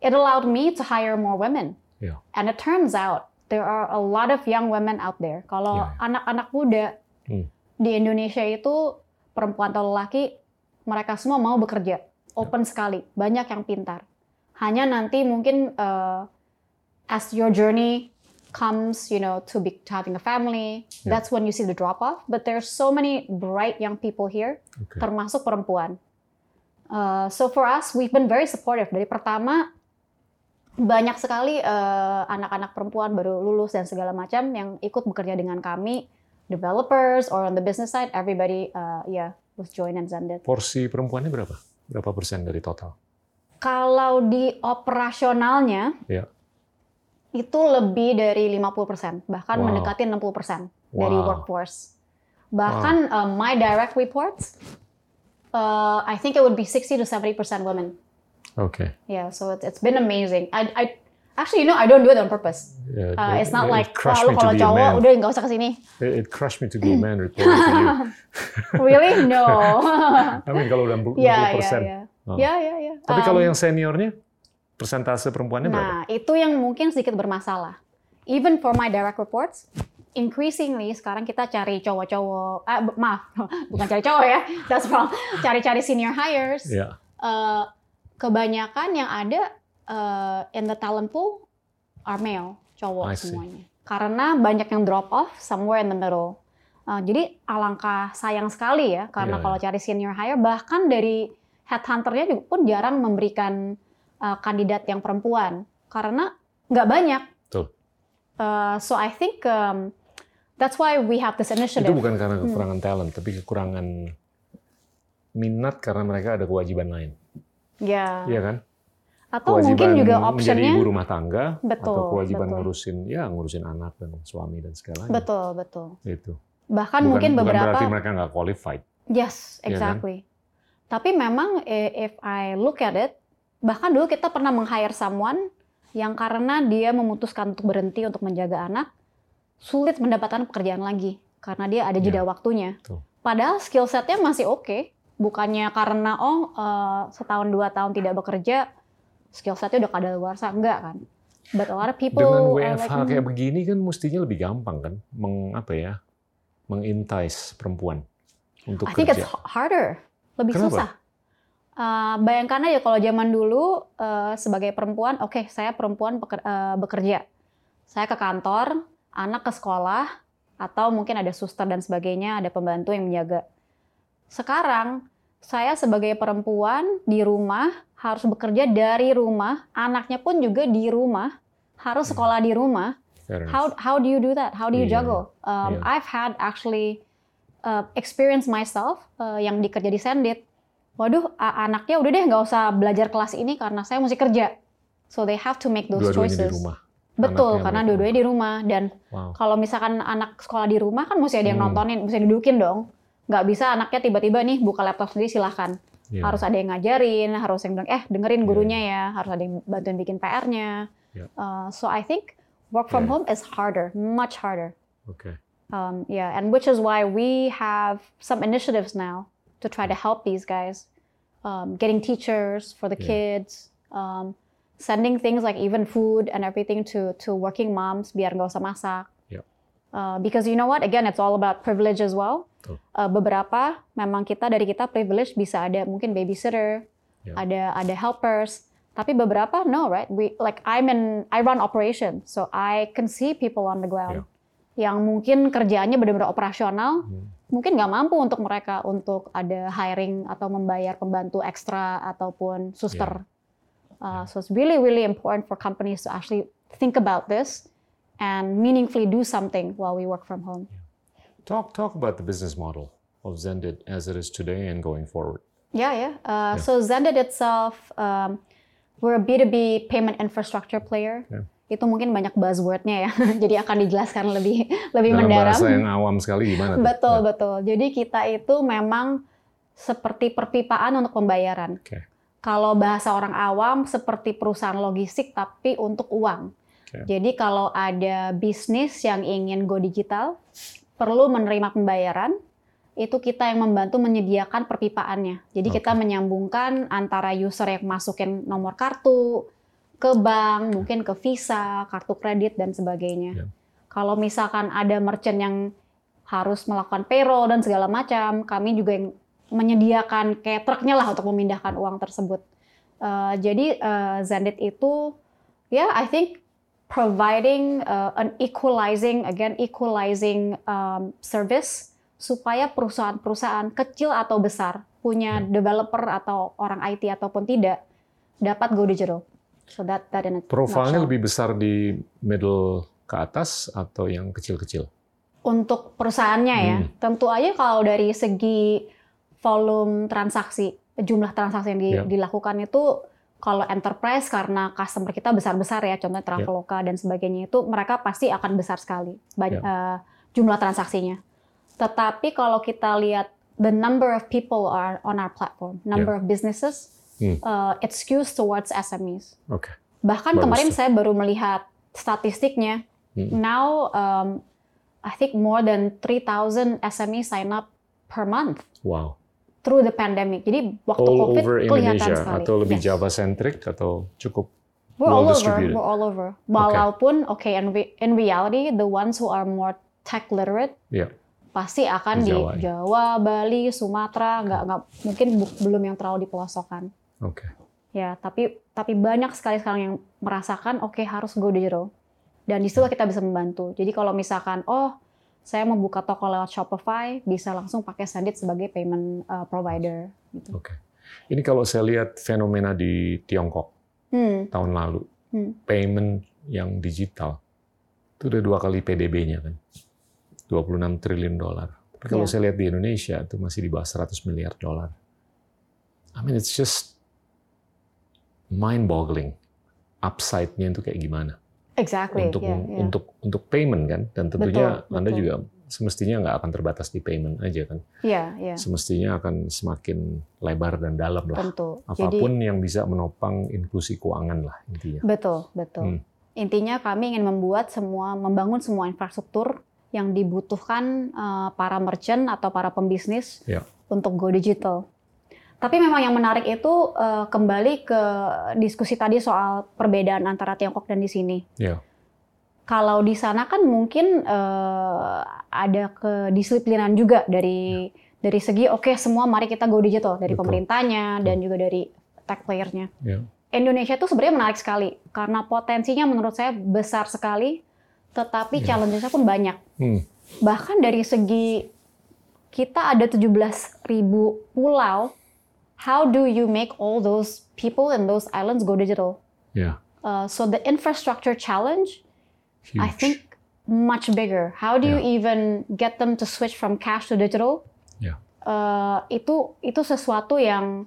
it allowed me to hire more women. Ya. And it turns out there are a lot of young women out there. Kalau Ya. anak-anak muda Hmm. di Indonesia itu perempuan atau lelaki, mereka semua mau bekerja, open sekali, banyak yang pintar. Hanya nanti mungkin uh, as your journey comes, you know, to be having a family, Ya. that's when you see the drop off. But there's so many bright young people here, Oke. termasuk perempuan. Uh, so for us, we've been very supportive. Dari pertama, banyak sekali uh, anak-anak perempuan baru lulus dan segala macam yang ikut bekerja dengan kami, developers or on the business side, everybody, uh, yeah, was join and Zendit. Porsi perempuannya berapa? Berapa persen dari total? Kalau di operasionalnya, Ya. itu lebih dari 50%, bahkan Wow. mendekati 60% dari Wow. workforce. Bahkan uh, my direct reports, uh, I think it would be 60 to 70% women. Oke. Yeah, so it's, it's been amazing. I, I actually, you know, I don't do it on purpose. Uh, it- it's not it like, wah, lu kalau be a cowok man. udah nggak usah ke sini. It, it crushed me to be a man reporting to you. Really? No. I mean kalau udah 60%. Ya, ya, ya. Oh. Ya, ya, ya. Tapi Um, kalau yang seniornya, persentase perempuannya berapa? Nah, itu yang mungkin sedikit bermasalah. Even for my direct reports, increasingly sekarang kita cari cowok-cowok, bu- maaf, bukan cari cowok ya, that's wrong. Cari-cari senior hires. Ya. Eh, kebanyakan yang ada eh, in the talent pool are male, cowok semuanya. Karena banyak yang drop off somewhere in the middle. Eh, jadi alangkah sayang sekali ya, karena Iya, kalau cari senior hire, bahkan dari headhunternya juga pun jarang memberikan eh, kandidat yang perempuan, karena nggak banyak. Betul. Eh, so I think um, that's why we have this initiative. Itu bukan karena Hmm. kekurangan talent, tapi kekurangan minat karena mereka ada kewajiban lain. Ya. Iya kan? Atau kewajiban mungkin juga menjadi optionnya. ibu rumah tangga Betul, atau kewajiban betul. ngurusin ya ngurusin anak dan suami dan segalanya. Betul, betul. Itu. Bahkan Bukan, mungkin bukan beberapa berarti mereka nggak qualified. Yes, Iya kan? exactly. Tapi memang eh, if I look at it, bahkan dulu kita pernah meng-hire someone yang karena dia memutuskan untuk berhenti untuk menjaga anak, sulit mendapatkan pekerjaan lagi karena dia ada jeda Iya, waktunya. betul. Padahal skill setnya masih oke, bukannya karena oh eh, setahun dua tahun tidak bekerja, skill setnya udah kadaluarsa enggak kan? But a lot of people Dengan WFH like, "Hmm, kayak begini kan mestinya lebih gampang kan, meng apa ya, mengintais perempuan untuk I think it's kerja. harder, lebih Kenapa? susah. Uh, bayangkan aja kalau zaman dulu uh, sebagai perempuan, oke saya perempuan peker- uh, bekerja, saya ke kantor, anak ke sekolah, atau mungkin ada suster dan sebagainya, ada pembantu yang menjaga. Sekarang saya sebagai perempuan di rumah harus bekerja dari rumah, anaknya pun juga di rumah, harus sekolah di rumah. How how do you do that? How do you juggle? Um. I've had actually uh, experience myself uh, yang dikerja di Sendit. Waduh, anaknya udah deh nggak usah belajar kelas ini karena saya mesti kerja. So they have to make those Dua-duanya choices. di rumah. Betul, Anaknya karena dua-duanya di rumah dan Wow. kalau misalkan anak sekolah di rumah kan mesti ada yang Hmm. nontonin, mesti didudukin dong. Nggak bisa anaknya tiba-tiba nih buka laptop sendiri silahkan. Iya. Harus ada yang ngajarin, harus yang bilang, eh dengerin Iya. gurunya ya, harus ada yang bantuin bikin PR-nya. Iya. Uh, so I think work from Iya. home is harder, much harder. Oke. Um, yeah, and which is why we have some initiatives now to try to help these guys, um, getting teachers for the Yeah. kids, um, sending things like even food and everything to to working moms biar nggak usah masak. Yeah. Uh, because you know what? Again, it's all about privilege as well. Uh, beberapa memang kita dari kita privilege bisa ada mungkin babysitter, Yeah. ada ada helpers. Tapi beberapa no, right? We like I'm in I run operation, so I can see people on the ground yang mungkin kerjaannya benar-benar operasional, Hmm. mungkin nggak mampu untuk mereka untuk ada hiring atau membayar pembantu ekstra ataupun suster. Uh, so it's really really important for companies to actually think about this and meaningfully do something while we work from home. Talk talk about the business model of Zendit as it is today and going forward. Yeah, yeah. Uh, So Zendit itself, um, we're a B2B payment infrastructure player. Yeah. Itu mungkin banyak buzzword-nya ya, jadi akan dijelaskan lebih lebih Dalam mendalam. bahasa yang awam sekali gimana? Betul, Ya. betul. Jadi kita itu memang seperti perpipaan untuk pembayaran. Oke. Kalau bahasa orang awam seperti perusahaan logistik tapi untuk uang. Oke. Jadi kalau ada bisnis yang ingin go digital, perlu menerima pembayaran, itu kita yang membantu menyediakan perpipaannya. Jadi kita Oke. menyambungkan antara user yang masukin nomor kartu ke bank, mungkin ke Visa, kartu kredit dan sebagainya. Ya. Kalau misalkan ada merchant yang harus melakukan payroll dan segala macam, kami juga yang menyediakan kayak truknya lah untuk memindahkan uang tersebut. Uh, jadi uh, Zendit itu, ya yeah, I think providing uh, an equalizing again equalizing um, service supaya perusahaan-perusahaan kecil atau besar punya Ya. developer atau orang IT ataupun tidak dapat go digital. So that that in a Profilnya nutshell. lebih besar di middle ke atas atau yang kecil-kecil? untuk perusahaannya ya. Hmm. Tentu aja kalau dari segi volume transaksi, jumlah transaksi yang di- dilakukan itu kalau enterprise karena customer kita besar-besar ya, contohnya Ya. Traveloka dan sebagainya itu mereka pasti akan besar sekali Ya. eh, jumlah transaksinya. Tetapi kalau kita lihat the number of people are on our platform, number of businesses, Hmm. eh, it skews towards SMEs. Oke. Bahkan Bagus kemarin saya baru melihat statistiknya. Hmm. Now um, I think more than 3,000 SME sign up per month Wow. Through the pandemic. Jadi waktu All COVID over kelihatan Indonesia sekali. atau lebih Yes. Java centric atau cukup We're well all over. distributed? We're all over. Walaupun okay, in, re- in reality the ones who are more tech literate ya pasti akan Di di Jawa, ya. Jawa, Bali, Sumatera, nggak nggak mungkin belum yang terlalu di pelosokkan. oke. Ya, tapi tapi banyak sekali sekarang yang merasakan oke harus go digital. Dan di situ kita bisa membantu. Jadi kalau misalkan oh saya mau buka toko lewat Shopify, bisa langsung pakai Sendit sebagai payment uh, provider gitu. Oke. Ini kalau saya lihat fenomena di Tiongkok Hmm, tahun lalu, Hmm. payment yang digital itu udah dua kali PDB-nya kan, 26 triliun dolar. Tapi kalau Iya. saya lihat di Indonesia itu masih di bawah 100 miliar dolar. I mean it's just mind-boggling. Upside-nya itu kayak gimana? Exactly. untuk yeah, yeah. untuk untuk payment kan dan tentunya Betul, anda betul. juga semestinya nggak akan terbatas di payment aja kan Iya, iya, semestinya akan semakin lebar dan dalam lah tentu. Jadi apa pun yang bisa menopang inklusi keuangan lah intinya betul, betul. Hmm. Intinya kami ingin membuat semua, membangun semua infrastruktur yang dibutuhkan uh, para merchant atau para pembisnis Ya. untuk go digital. Tapi memang yang menarik itu uh, kembali ke diskusi tadi soal perbedaan antara Tiongkok dan di sini. ya Kalau di sana kan mungkin uh, ada kedisiplinan juga dari dari segi oke semua mari kita go digital dari Betul. pemerintahnya dan juga dari tech playernya. ya Indonesia itu sebenarnya menarik sekali karena potensinya menurut saya besar sekali, tetapi Iya. challenge-nya pun banyak. Hmm. Bahkan dari segi kita ada 17.000 pulau, how do you make all those people in those islands go digital? ya Uh, so the infrastructure challenge, huge I think, much bigger. How do you Yeah. even get them to switch from cash to digital? Yeah. Uh, itu itu sesuatu yang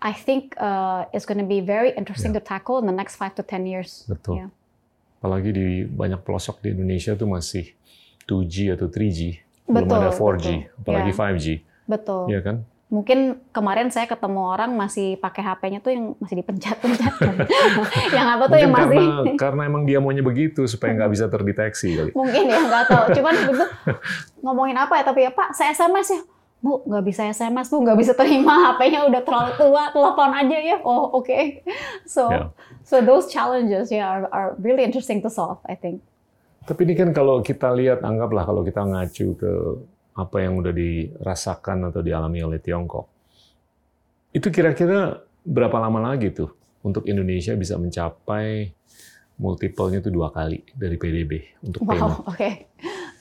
I think uh, is going to be very interesting to tackle in the next five to ten years. betul Yeah. apalagi di banyak pelosok di Indonesia tuh masih 2G atau 3G belum Betul, ada 4G betul. apalagi Ya. 5G Betul. ya kan Mungkin kemarin saya ketemu orang masih pakai HP-nya tuh yang masih dipencet-pencet. yang apa tuh mungkin yang masih karena karena emang dia maunya begitu supaya nggak bisa terdeteksi kali mungkin ya nggak tahu. Cuman begitu ngomongin apa ya tapi ya Pak saya SMS ya. Bu nggak bisa SMS bu nggak bisa terima HP-nya udah terlalu tua telepon aja ya. Oh oke. So Ya. so those challenges yeah are, are really interesting to solve I think. Tapi ini kan kalau kita lihat, anggaplah kalau kita ngacu ke apa yang udah dirasakan atau dialami oleh Tiongkok, itu kira-kira berapa lama lagi tuh untuk Indonesia bisa mencapai multiple-nya itu dua kali dari PDB untuk payment. Wow oke.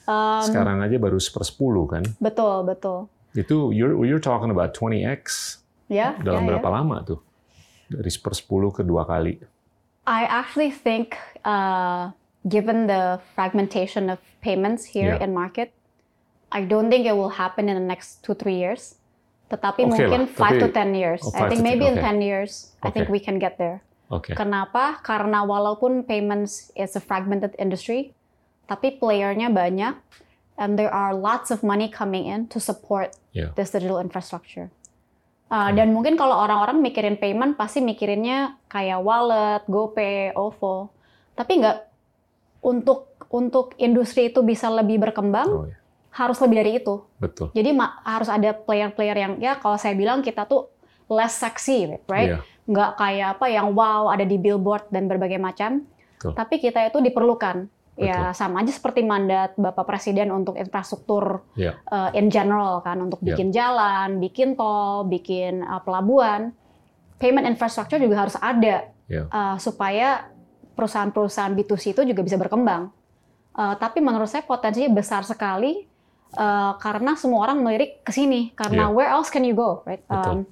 Um, Sekarang aja baru sepersepuluh kan? betul betul. Itu you're, you're talking about 20x Ya. dalam ya, ya. berapa lama tuh? Dari sepersepuluh ke dua kali. I actually think, uh, given the fragmentation of payments here Yeah. in market, I don't think it will happen in the next two three years. Tetapi Oke mungkin lah, five to tapi- ten years. Oh, I think to maybe 10, in ten years, I think we can get there. Oke. Kenapa? Karena walaupun payments is a fragmented industry, tapi playernya banyak, and there are lots of money coming in to support Yeah. this digital infrastructure. Uh, Dan mungkin kalau orang-orang mikirin payment, pasti mikirinnya kayak wallet, GoPay, OVO. Tapi nggak untuk untuk industri itu bisa lebih berkembang, Oh, ya. Harus lebih dari itu. Betul. Jadi harus ada player-player yang ya kalau saya bilang kita tuh less sexy, right? Iya. nggak kayak apa yang wow ada di billboard dan berbagai macam. Betul. Tapi kita itu diperlukan. Ya Betul. sama aja seperti mandat Bapak Presiden untuk infrastruktur Ya. uh, in general kan untuk Ya. bikin jalan, bikin tol, bikin uh, pelabuhan. Payment infrastructure juga harus ada Ya. uh, supaya perusahaan-perusahaan B2C itu juga bisa berkembang. Uh, tapi menurut saya potensinya besar sekali uh, karena semua orang melirik ke sini. Karena Yeah. where else can you go, right? Um,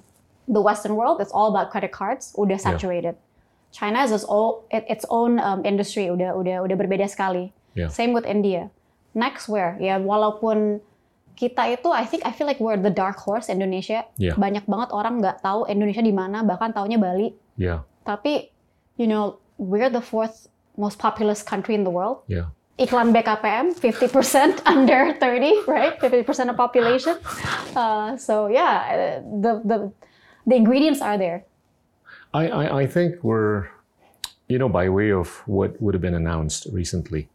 the Western world, it's all about credit cards, udah Yeah. saturated. China has its own, it- its own um, industry, udah udah udah berbeda sekali. Yeah. Same with India. Next where? Ya walaupun kita itu, I think I feel like we're the dark horse Indonesia. Yeah. Banyak banget orang nggak tahu Indonesia di mana, bahkan taunya Bali. Ya. Tapi, you know, we're the fourth most populous country in the world. Ya. Iklan BKPM, 50% under 30, right? 50% of population. Uh, so yeah, the, the, the ingredients are there. I, I, I think we're, you know, by way of what would have been announced recently,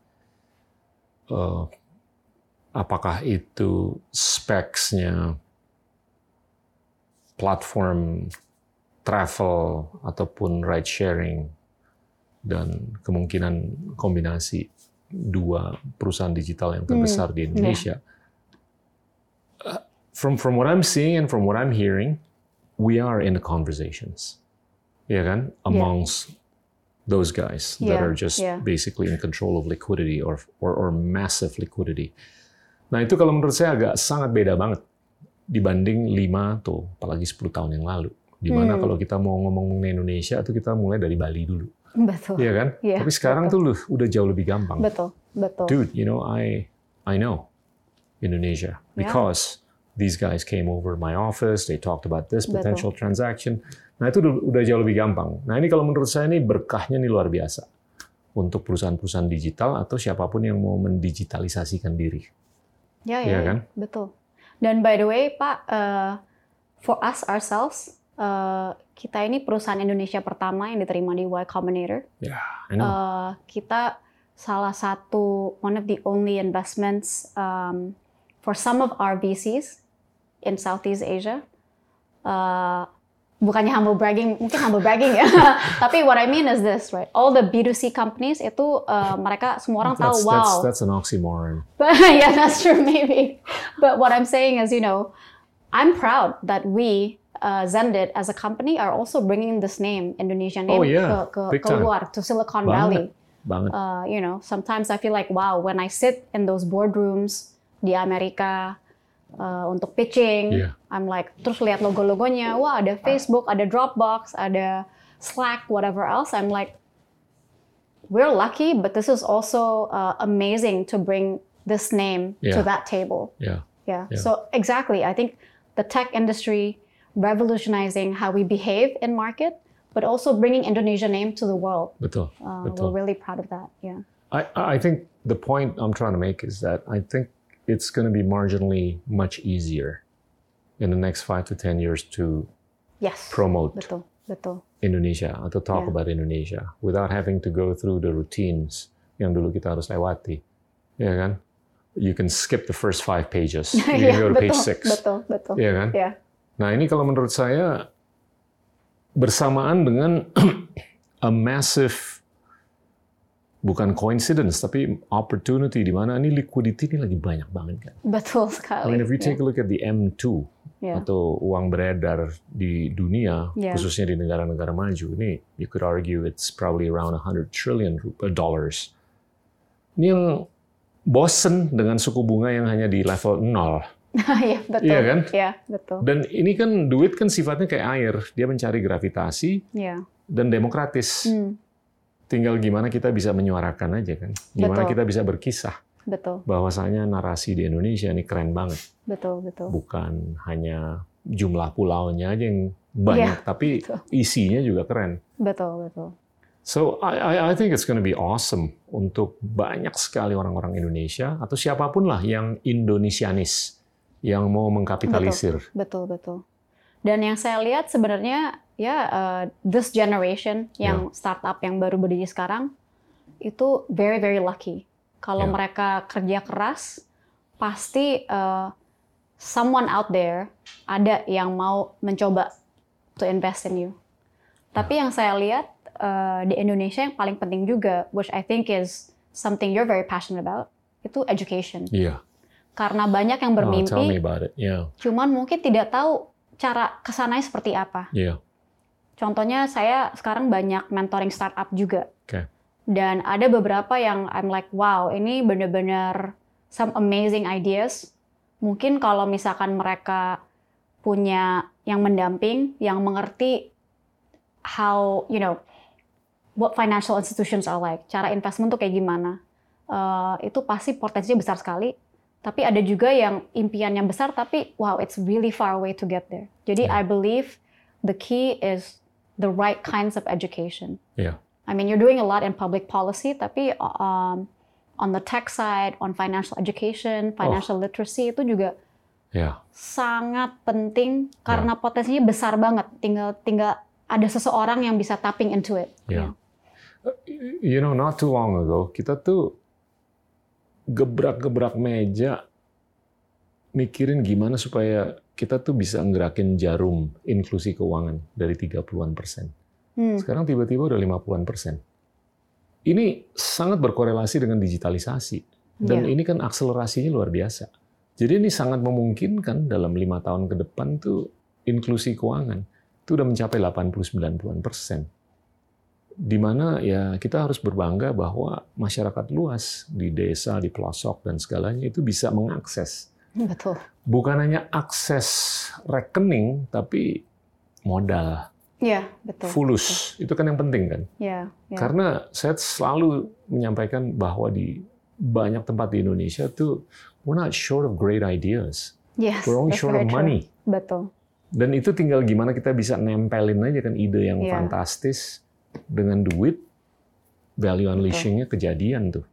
uh, apakah itu specs-nya platform travel ataupun ride sharing dan kemungkinan kombinasi dua perusahaan digital yang terbesar di Indonesia. Uh, from from what I'm seeing and from what I'm hearing, we are in the conversations. Ya kan? Amongst those guys that Yeah, are just yeah. basically in control of liquidity or, or or massive liquidity. Nah, itu kalau menurut saya agak sangat beda banget dibanding 5 tuh apalagi 10 tahun yang lalu. Di mana Hmm. kalau kita mau ngomong Indonesia tuh kita mulai dari Bali dulu. Betul. Iya kan? Iya, Tapi sekarang tuh lu udah jauh lebih gampang. Betul, betul. Dude, you know, I I know Indonesia Yeah. because these guys came over my office, they talked about this Betul. potential transaction. Nah, itu udah, jauh lebih gampang. Nah, ini kalau menurut saya ini berkahnya nih luar biasa untuk perusahaan-perusahaan digital atau siapa pun yang mau mendigitalisasikan diri. Ya, Iya ya, kan? ya, betul. Dan by the way, Pak, uh, for us ourselves, uh, kita ini perusahaan Indonesia pertama yang diterima di Y Combinator. Ya, I know. Uh, kita salah satu one of the only investments um, for some of our VCs in Southeast Asia. Uh, bukannya humble bragging, mungkin humble bragging ya. Tapi what I mean is this, right? All the B2C companies itu uh, mereka semua orang that's, tahu, wow. that's, that's an oxymoron. But yeah, that's true, maybe. But what I'm saying is, you know, I'm proud that we, uh, Zendit as a company, are also bringing this name, Indonesian name, Oh, yeah. ke, ke, keluar to Silicon Banget. Valley. Banget. Uh, you know, sometimes I feel like, wow, when I sit in those boardrooms di Amerika uh, untuk pitching, Yeah. I'm like, terus lihat logo-logonya, wah ada Facebook, ada Dropbox, ada Slack, whatever else. I'm like, we're lucky, but this is also uh, amazing to bring this name to that table. Yeah. Yeah. Yeah. So exactly, I think the tech industry revolutionizing how we behave in market, but also bringing Indonesia name to the world. Betul. Uh, Betul. we're really proud of that. Yeah. I, I think the point I'm trying to make is that I think it's going to be marginally much easier in the next five to 10 years to Yes. promote Betul. Betul. Indonesia atau talk Yeah. about Indonesia without having to go through the routines yang dulu kita harus lewati. Ya kan? You can skip the first five pages. You can Yeah, go to page six. Betul. Betul. Ya kan? Yeah. Nah ini kalau menurut saya bersamaan dengan a massive bukan coincidence tapi opportunity di mana ini liquidity ini lagi banyak banget kan. Betul I sekali. mean if you take a look at the M2 yeah. atau uang beredar di dunia Yeah. khususnya di negara-negara maju ini you could argue it's probably around 100 trillion uh, dollars. Ini yang bosen dengan suku bunga yang hanya di level 0. Iya, betul. Iya kan? Iya, betul. Dan ini kan duit kan sifatnya kayak air, dia mencari gravitasi Iya. dan demokratis. Hmm, Tinggal gimana kita bisa menyuarakan aja kan. Gimana Betul. kita bisa berkisah betul. bahwasanya narasi di Indonesia ini keren banget. Betul, betul. Bukan hanya jumlah pulaunya aja yang banyak, Iya, tapi betul. isinya juga keren. Betul, betul. So I, I, I think it's going to be awesome untuk banyak sekali orang-orang Indonesia atau siapa pun lah yang Indonesianis yang mau mengkapitalisir. Betul, betul. Dan yang saya lihat sebenarnya ya uh, this generation yang startup yang baru berdiri sekarang itu very very lucky. Kalau Ya. mereka kerja keras, pasti uh, someone out there ada yang mau mencoba to invest in you. Tapi yang saya lihat uh, di Indonesia yang paling penting juga, which I think is something you're very passionate about, itu education. Iya. Karena banyak yang Oh, tell me bermimpi, about it. Yeah. cuman mungkin tidak tahu cara ke sananya seperti apa. Yeah. Contohnya saya sekarang banyak mentoring startup juga. Oke. Dan ada beberapa yang I'm like, wow, ini benar-benar some amazing ideas. Mungkin kalau misalkan mereka punya yang mendamping, yang mengerti how, you know, what financial institutions are like, cara investment tuh kayak gimana. Eh, itu pasti potensinya besar sekali. Tapi ada juga yang impian yang besar, tapi wow, it's really far away to get there. Jadi I believe the key is the right kinds of education. Yeah. I mean, you're doing a lot in public policy, tapi um, on the tech side, on financial education, financial literacy itu juga Yeah. sangat penting karena potensinya besar banget. Tinggal tinggal ada seseorang yang bisa tapping into it. Yeah. You know, not too long ago, kita tuh gebrak-gebrak meja mikirin gimana supaya kita tuh bisa ngerakin jarum inklusi keuangan dari 30-an persen. Hmm. Sekarang tiba-tiba udah 50-an persen. Ini sangat berkorelasi dengan digitalisasi. Dan Iya. ini kan akselerasinya luar biasa. Jadi ini sangat memungkinkan dalam lima tahun ke depan tuh inklusi keuangan itu udah mencapai 80-90 persen. Di mana ya kita harus berbangga bahwa masyarakat luas di desa, di pelosok dan segalanya itu bisa mengakses Betul. bukan hanya akses rekening tapi modal Iya, betul. fulus itu kan yang penting kan Iya, iya. karena saya selalu menyampaikan bahwa di banyak tempat di Indonesia tuh we're not short of great ideas Yes, we're only short of true. money Betul. dan itu tinggal gimana kita bisa nempelin aja kan ide yang Iya. fantastis dengan duit value unleashingnya kejadian tuh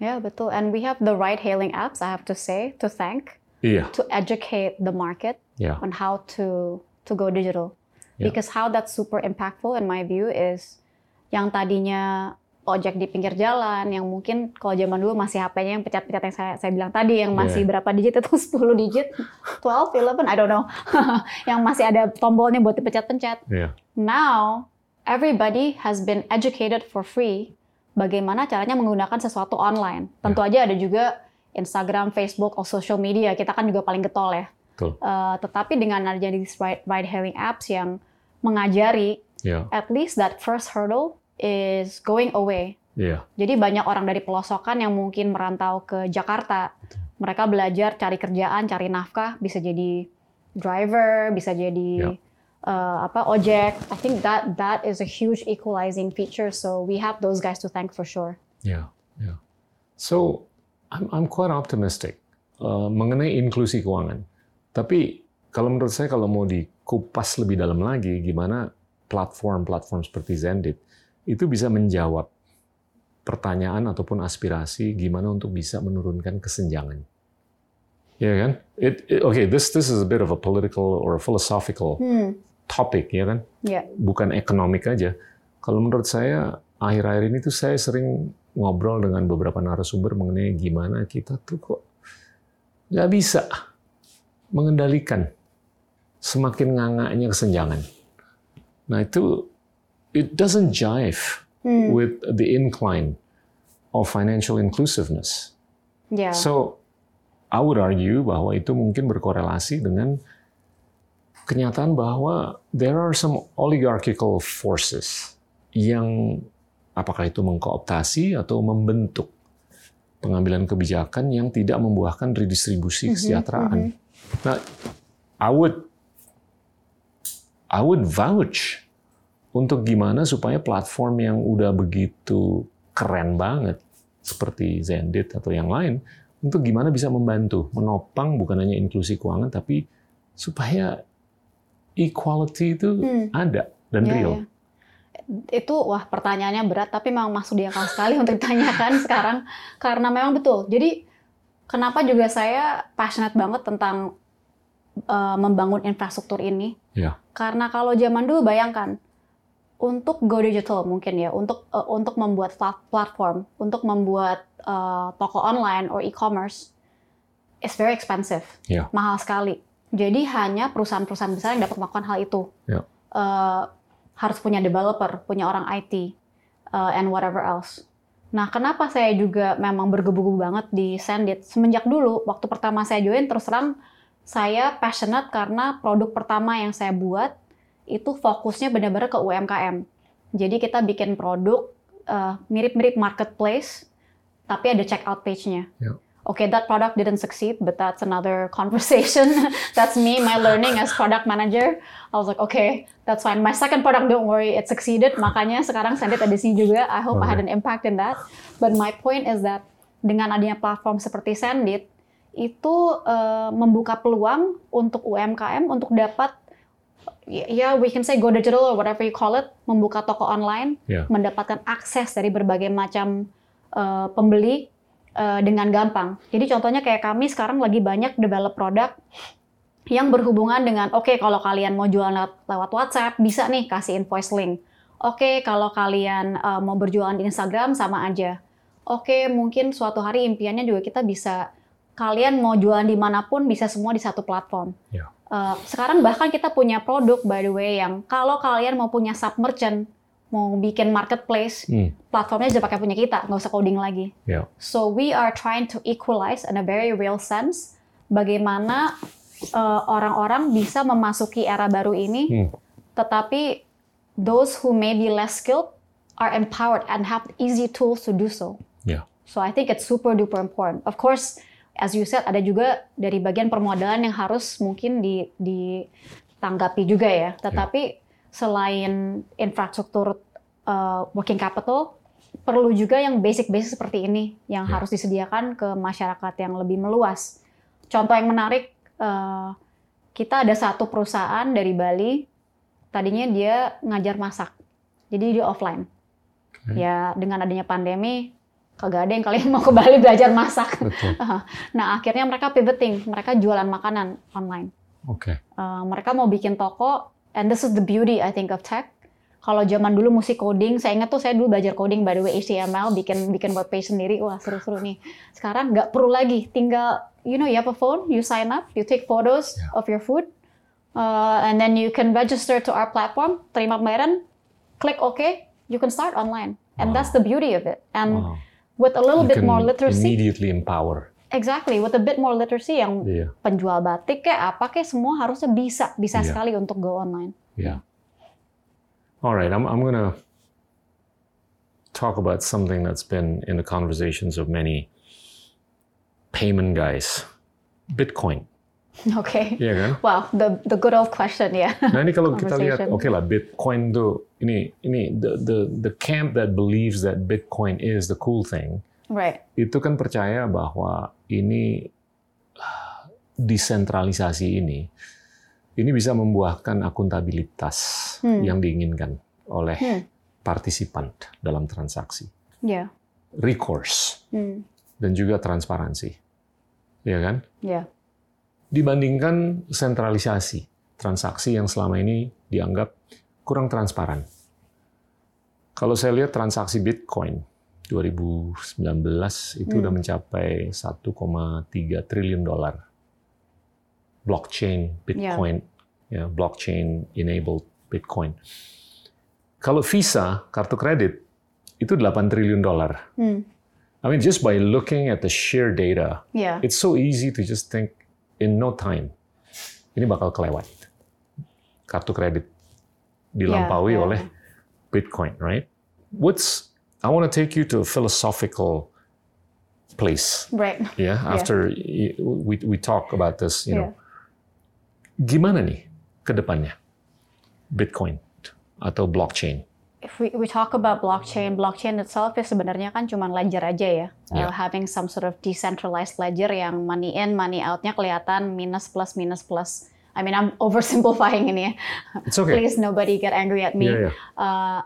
Ya, betul. And we have the ride hailing apps, I have to say, to thank, iya to educate the market ya on how to to go digital. Yeah. Because how that's super impactful in my view is yang tadinya ojek di pinggir jalan, yang mungkin kalau zaman dulu masih HP-nya yang pecat-pecat yang saya, saya bilang tadi, yang masih Yeah. berapa digit itu 10 digit, 12, 11, I don't know. yang masih ada tombolnya buat dipecat-pencet. iya Now, everybody has been educated for free bagaimana caranya menggunakan sesuatu online. Tentu aja ada juga Instagram, Facebook, atau social media. Kita kan juga paling getol ya. betul Eh, tetapi dengan adanya these ride, ride hailing apps yang mengajari, ya at least that first hurdle is going away. iya Jadi banyak orang dari pelosokan yang mungkin merantau ke Jakarta. Mereka belajar cari kerjaan, cari nafkah, bisa jadi driver, bisa jadi Ya. Uh, apa ojek. I think that that is a huge equalizing feature. So we have those guys to thank for sure. Yeah, yeah. So I'm I'm quite optimistic uh, mengenai inklusi keuangan. Tapi kalau menurut saya kalau mau dikupas lebih dalam lagi, gimana platform-platform seperti Zendit itu bisa menjawab pertanyaan ataupun aspirasi gimana untuk bisa menurunkan kesenjangan. Ya kan? It, it- okay, this this is a bit of a political or a philosophical Hmm, topic, ya kan? ya, bukan ekonomik aja. Kalau menurut saya akhir-akhir ini tuh saya sering ngobrol dengan beberapa narasumber mengenai gimana kita tuh kok nggak bisa mengendalikan semakin ngangaknya kesenjangan. Nah itu it doesn't jive Hmm, with the incline of financial inclusiveness. ya, So, I would argue bahwa itu mungkin berkorelasi dengan kenyataan bahwa there are some oligarchical forces yang apakah itu mengkooptasi atau membentuk pengambilan kebijakan yang tidak membuahkan redistribusi kesejahteraan. Nah, I would I would vouch untuk gimana supaya platform yang udah begitu keren banget seperti Zendit atau yang lain untuk gimana bisa membantu menopang bukan hanya inklusi keuangan tapi supaya equality itu Hmm. ada dan ya, real. ya. Itu wah pertanyaannya berat tapi memang masuk di akal sekali untuk ditanyakan sekarang karena memang betul. Jadi kenapa juga saya passionate banget tentang uh, membangun infrastruktur ini? Ya. Karena kalau zaman dulu bayangkan untuk go digital mungkin ya, untuk uh, untuk membuat plat- platform, untuk membuat uh, toko online or e-commerce, it's very expensive, Ya. mahal sekali. Jadi hanya perusahaan-perusahaan besar yang dapat melakukan hal itu. Ya. Uh, harus punya developer, punya orang IT, uh, and whatever else. Nah, kenapa saya juga memang bergebu-gebu banget di Sendit? Semenjak dulu, waktu pertama saya join, terus terang saya passionate karena produk pertama yang saya buat itu fokusnya benar-benar ke UMKM. Jadi kita bikin produk uh, mirip-mirip marketplace, tapi ada checkout page-nya. Yeah. Okay, that product didn't succeed, but that's another conversation. that's me, my learning as product manager. I was like, okay, that's fine. My second product, don't worry, it succeeded. Makanya sekarang Sendit ada sini juga. I hope okay. I had an impact in that. But my point is that dengan adanya platform seperti Sendit, itu uh, membuka peluang untuk UMKM untuk dapat ya yeah, we can say go digital or whatever you call it, membuka toko online, yeah. mendapatkan akses dari berbagai macam uh, pembeli uh, dengan gampang. Jadi contohnya kayak kami sekarang lagi banyak develop produk yang berhubungan dengan oke okay, kalau kalian mau jualan lewat, WhatsApp bisa nih kasih invoice link. Oke okay, kalau kalian uh, mau berjualan di Instagram sama aja. Oke okay, mungkin suatu hari impiannya juga kita bisa kalian mau jualan di mana pun bisa semua di satu platform. Yeah. Uh, sekarang bahkan kita punya produk by the way yang kalau kalian mau punya sub merchant, mau bikin marketplace, hmm. platformnya aja pakai punya kita, nggak usah coding lagi. Yeah. So we are trying to equalize in a very real sense bagaimana uh, orang-orang bisa memasuki era baru ini, hmm. tetapi those who may be less skilled are empowered and have easy tools to do so. Yeah. So I think it's super duper important. Of course, as you said ada juga dari bagian permodalan yang harus mungkin di ditanggapi juga ya. Tetapi yeah. Selain infrastruktur uh, working capital perlu juga yang basic-basic seperti ini yang yeah. harus disediakan ke masyarakat yang lebih meluas. Contoh yang menarik uh, kita ada satu perusahaan dari Bali tadinya dia ngajar masak. Jadi dia offline. Okay. Ya dengan adanya pandemi kagak ada yang kalian mau ke Bali belajar masak. Betul. nah akhirnya mereka pivoting, mereka jualan makanan online. Oke. Okay. Uh, mereka mau bikin toko, and this is the beauty I think of tech. Kalau zaman dulu mesti coding, saya ingat tuh saya dulu belajar coding by the way HTML, bikin bikin web page sendiri, wah seru-seru nih. Sekarang nggak perlu lagi, tinggal you know you have a phone, you sign up, you take photos yeah. of your food, uh, and then you can register to our platform, terima pembayaran, klik OK, you can start online, and wow. that's the beauty of it. And wow with a little you bit more literacy immediately empower Exactly, with a bit more literacy yang yeah. penjual batik kayak apa kayak semua harusnya bisa bisa yeah. sekali untuk go online. Yeah. All right, I'm I'm gonna talk about something that's been in the conversations of many payment guys, Bitcoin. Oke. Okay. Iya kan? Wow, the the good old question ya. Yeah. Nah ini kalau kita lihat, oke okay lah, Bitcoin tuh ini ini the the the camp that believes that Bitcoin is the cool thing. Right. Itu kan percaya bahwa ini desentralisasi ini ini bisa membuahkan akuntabilitas hmm. yang diinginkan oleh hmm. partisipan dalam transaksi. Yeah. Recourse. Hmm. Dan juga transparansi. Ya kan? Yeah dibandingkan sentralisasi transaksi yang selama ini dianggap kurang transparan. Kalau saya lihat transaksi Bitcoin 2019 itu hmm. udah mencapai 1,3 triliun dolar. Blockchain Bitcoin, yeah. ya, blockchain enabled Bitcoin. Kalau Visa kartu kredit itu 8 triliun dolar. Hmm. I mean just by looking at the sheer data, yeah. it's so easy to just think in no time ini bakal kelewat. Kartu kredit dilampaui yeah, yeah. oleh Bitcoin, right? What's I want to take you to a philosophical place. Right. Yeah, after yeah. we we talk about this, you know. Gimana nih ke depannya Bitcoin atau blockchain? if we, we talk about blockchain, blockchain itself ya sebenarnya kan cuma ledger aja ya. Yeah. Uh, having some sort of decentralized ledger yang money in, money outnya kelihatan minus plus minus plus. I mean I'm oversimplifying ini ya. It's okay. Please nobody get angry at me. Yeah, yeah. Uh,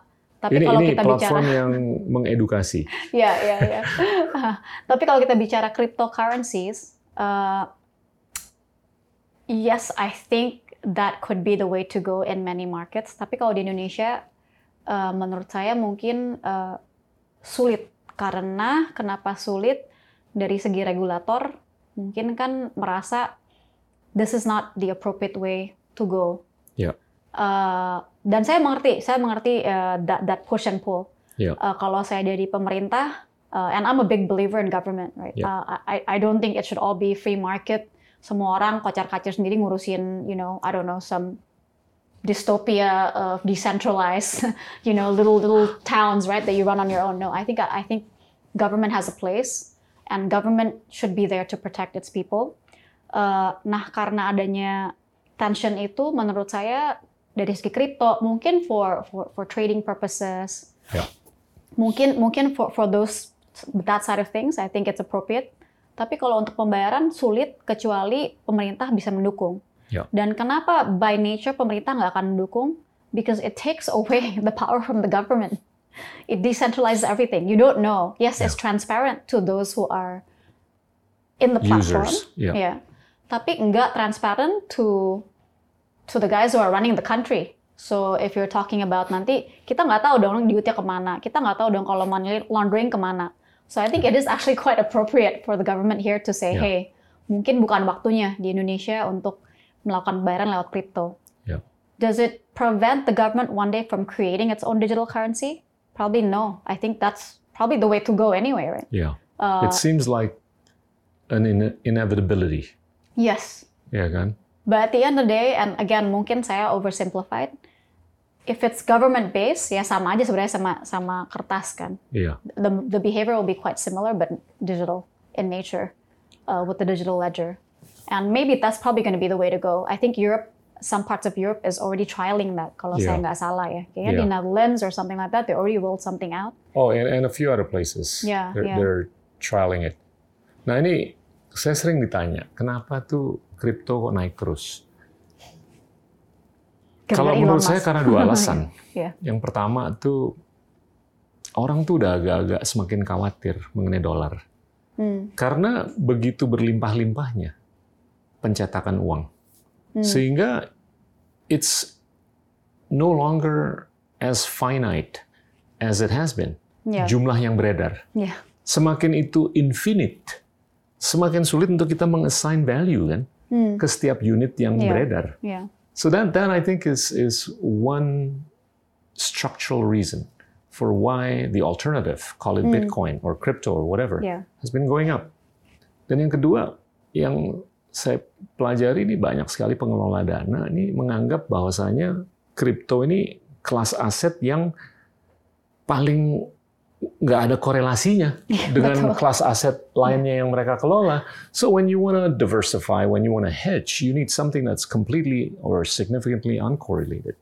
tapi ini, kalau ini kita platform bicara yang mengedukasi. ya, ya, ya. tapi kalau kita bicara cryptocurrencies, uh, yes, I think that could be the way to go in many markets. Tapi kalau di Indonesia, uh, menurut saya mungkin uh, sulit karena kenapa sulit dari segi regulator mungkin kan merasa this is not the appropriate way to go. Yeah. Uh, dan saya mengerti, saya mengerti uh, that that push and pull. Yeah. Uh, kalau saya jadi pemerintah, uh, and I'm a big believer in government, right? Yeah. Uh, I I don't think it should all be free market. Semua orang kocar-kacir sendiri ngurusin, you know, I don't know some dystopia of decentralized, you know, little little towns, right, that you run on your own. No, I think I think government has a place, and government should be there to protect its people. Uh, nah, karena adanya tension itu, menurut saya dari segi kripto mungkin for for for trading purposes, Ya. mungkin mungkin for for those that side of things, I think it's appropriate. Tapi kalau untuk pembayaran sulit kecuali pemerintah bisa mendukung. Ya. Dan kenapa by nature pemerintah nggak akan mendukung? Because it takes away the power from the government. It decentralizes everything. You don't know. Yes, it's transparent to those who are in the platform. Users, yeah. Yeah. Tapi nggak transparent to to the guys who are running the country. So if you're talking about nanti kita nggak tahu dong duitnya ke mana, kita nggak tahu dong kalau money laundering ke mana. So I think it is actually quite appropriate for the government here to say, Yeah. hey, mungkin bukan waktunya di Indonesia untuk melakukan pembayaran lewat kripto. Yeah. Does it prevent the government one day from creating its own digital currency? Probably no. I think that's probably the way to go anyway, right? Yeah. Uh, It seems like an ine- inevitability, yes. ya kan? But at the end of the day, and again mungkin saya oversimplified, if it's government based, ya sama aja sebenarnya sama sama kertas kan. Iya. The the behavior will be quite similar, but digital in nature, uh, with the digital ledger, and maybe that's probably going to be the way to go. I think Europe, some parts of Europe is already trialing that. Kalau saya Yeah. nggak salah ya, kayaknya di Yeah. Netherlands or something like that, they already rolled something out. Oh, and, and a few other places. Yeah, they're, yeah. they're trialing it. Nah ini saya sering ditanya, kenapa tuh kripto kok naik terus? Gara-gara Kalau Elon menurut saya Musk. karena dua alasan. Iya. Yang pertama tuh orang tuh udah agak-agak semakin khawatir mengenai dolar. Hmm. Karena begitu berlimpah-limpahnya pencetakan uang. Hmm. Sehingga it's no longer as finite as it has been. Yeah. Jumlah yang beredar. Yeah. Semakin itu infinite, semakin sulit untuk kita mengassign value kan Hmm. ke setiap unit yang Iya. beredar. Yeah. So that that I think is is one structural reason for why the alternative, call it Bitcoin or crypto or whatever, Hmm. Yeah. has been going up. Dan yang kedua, yang saya pelajari ini banyak sekali pengelola dana ini menganggap bahwasanya kripto ini kelas aset yang paling nggak ada korelasinya dengan betul. kelas aset lainnya yang mereka kelola. So when you want to diversify, when you want to hedge, you need something that's completely or significantly uncorrelated.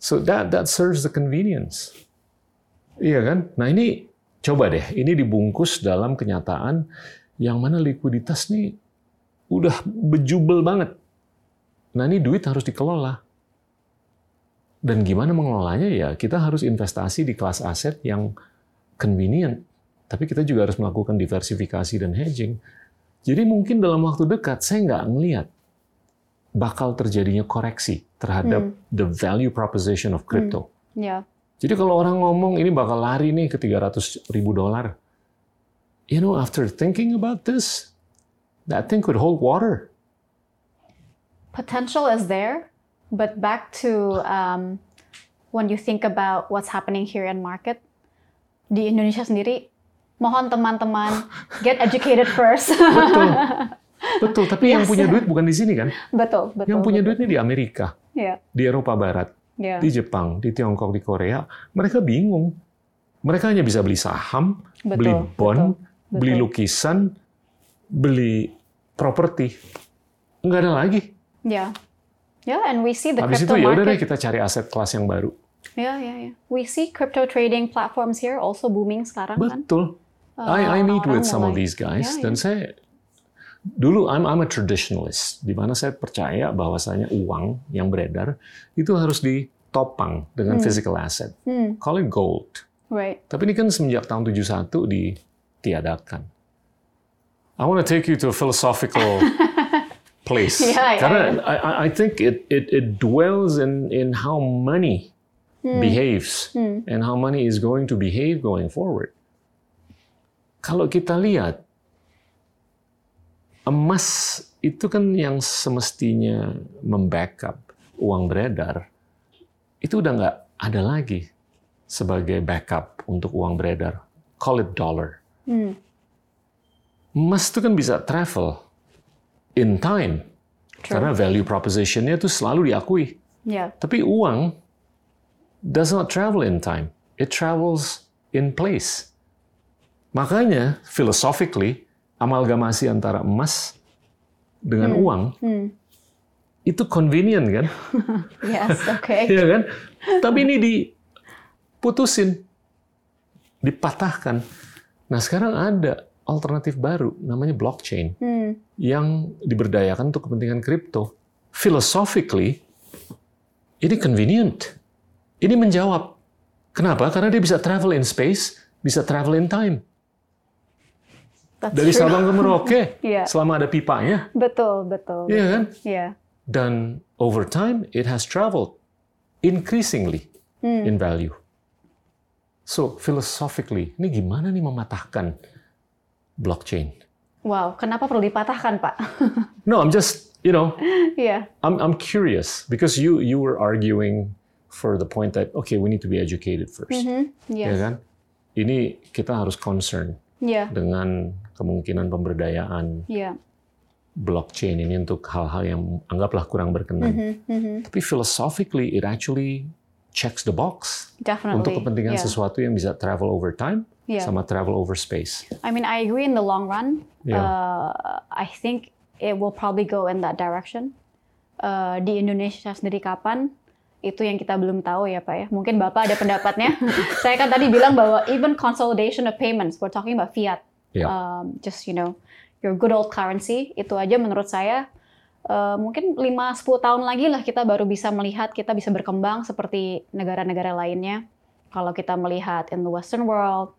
So that that serves the convenience. Iya kan? Nah ini coba deh, ini dibungkus dalam kenyataan yang mana likuiditas nih udah bejubel banget. Nah ini duit harus dikelola. Dan gimana mengelolanya ya kita harus investasi di kelas aset yang convenient. Tapi kita juga harus melakukan diversifikasi dan hedging. Jadi mungkin dalam waktu dekat saya nggak ngelihat bakal terjadinya koreksi terhadap the value proposition of crypto. Yeah. Jadi kalau orang ngomong ini bakal lari nih ke 300 ribu dolar, you know, after thinking about this, that thing could hold water. potential is there, but back to um, when you think about what's happening here in market di Indonesia sendiri, mohon teman-teman get educated first. Betul. Betul, tapi yang Yes. punya duit bukan di sini kan? betul, betul. Yang punya betul. duitnya di Amerika, Iya, di Eropa Barat, iya. di Jepang, di Tiongkok, di Korea. Mereka bingung. Mereka hanya bisa beli saham, Betul, beli bond, betul, beli betul. lukisan, beli properti. Nggak ada lagi. Yeah. Yeah, and we see the Habis itu crypto ya udah deh kita cari aset kelas yang baru. Yeah, yeah, yeah. We see crypto trading platforms here also booming sekarang kan. Betul. I, I meet with some of these guys Ya, dan ya. saya dulu I'm I'm a traditionalist di mana saya percaya bahwasanya uang yang beredar itu harus ditopang dengan physical asset. Hmm, Call it gold. right. Tapi ini kan semenjak tahun 71 ditiadakan. I want to take you to a philosophical place. Yeah, yeah, Karena I, I- I think it, it, it dwells in, in how money behaves and how money is going to behave going forward. Kalau kita lihat, emas itu kan yang semestinya membackup uang beredar. itu udah nggak ada lagi sebagai backup untuk uang beredar. Call it dollar. Hmm. Emas itu kan bisa travel in time. True. Karena value proposition-nya itu selalu diakui. Yeah. Tapi uang does not travel in time. It travels in place. Makanya, philosophically, amalgamasi antara emas dengan uang Hmm. itu convenient kan? Yes. Okay. Iya kan? Tapi ini diputusin, dipatahkan. Nah sekarang ada alternatif baru, namanya blockchain, Hmm. yang diberdayakan untuk kepentingan kripto. Philosophically, ini convenient. Ini menjawab. Kenapa? Karena dia bisa travel in space, bisa travel in time. That's Dari true. Sabang ke Merauke, Iya. selama ada pipanya. Betul, betul. Iya kan? Iya. Dan over time, it has traveled increasingly Hmm. in value. So philosophically, ini gimana nih mematahkan blockchain? Wow, kenapa perlu dipatahkan, Pak? No, I'm just, you know, Iya. I'm I'm curious because you you were arguing for the point that okay, we need to be educated first, Mhm. ya Yes. kan? Ini kita harus concern Iya. dengan kemungkinan pemberdayaan Iya. blockchain ini untuk hal-hal yang anggaplah kurang berkenan. Mhm, mhm. Tapi philosophically, it actually checks the box Definitely. untuk kepentingan Yeah. sesuatu yang bisa travel over time Yeah. sama travel over space. I mean, I agree in the long run. Yeah. Uh, I think it will probably go in that direction. Uh, di Indonesia sendiri kapan? Itu yang kita belum tahu ya Pak ya. Mungkin Bapak ada pendapatnya. Saya kan tadi bilang bahwa even consolidation of payments, we're talking about fiat. Yeah. Um, just you know, your good old currency. Itu aja menurut saya uh, mungkin 5-10 tahun lagi lah kita baru bisa melihat, kita bisa berkembang seperti negara-negara lainnya. Kalau kita melihat in the Western world,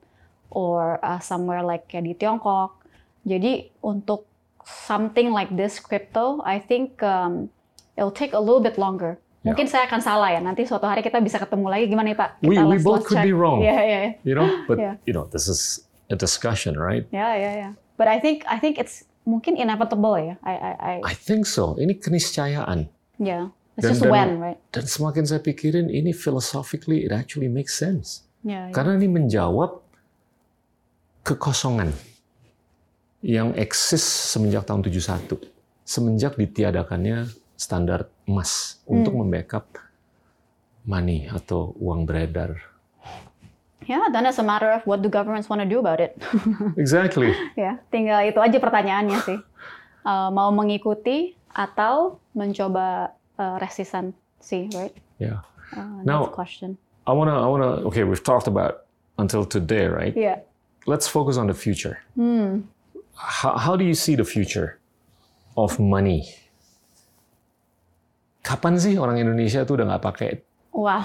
or uh, somewhere like kayak di Tiongkok. Jadi untuk something like this crypto, I think um, it'll take a little bit longer. Yeah. Mungkin saya akan salah ya. Nanti suatu hari kita bisa ketemu lagi. Gimana nih Pak? We- Kita we let's- both let's could check. be wrong. Yeah, yeah, yeah. You know, but Yeah. you know, this is a discussion, right? Yeah, yeah, yeah. But I think I think it's mungkin inevitable ya. I, I, I I think so. Ini keniscayaan. yeah. It's Dan- just dan- when, right? Dan semakin saya pikirin, ini philosophically it actually makes sense. Yeah, yeah. Karena ini menjawab kekosongan yang eksis semenjak tahun 71. Semenjak ditiadakannya standar emas untuk membackup money atau uang beredar. Yeah, then it's a matter of what do governments want to do about it. Exactly. ya, tinggal itu aja pertanyaannya sih. Uh, mau mengikuti atau mencoba uh, resistansi, right? Yeah. Uh, Now- question. I wanna, I wanna. Okay, we've talked about until today, right? Yeah. Let's focus on the future. Hmm. How, how do you see the future of money? Kapan sih orang Indonesia tuh udah nggak pakai Wow.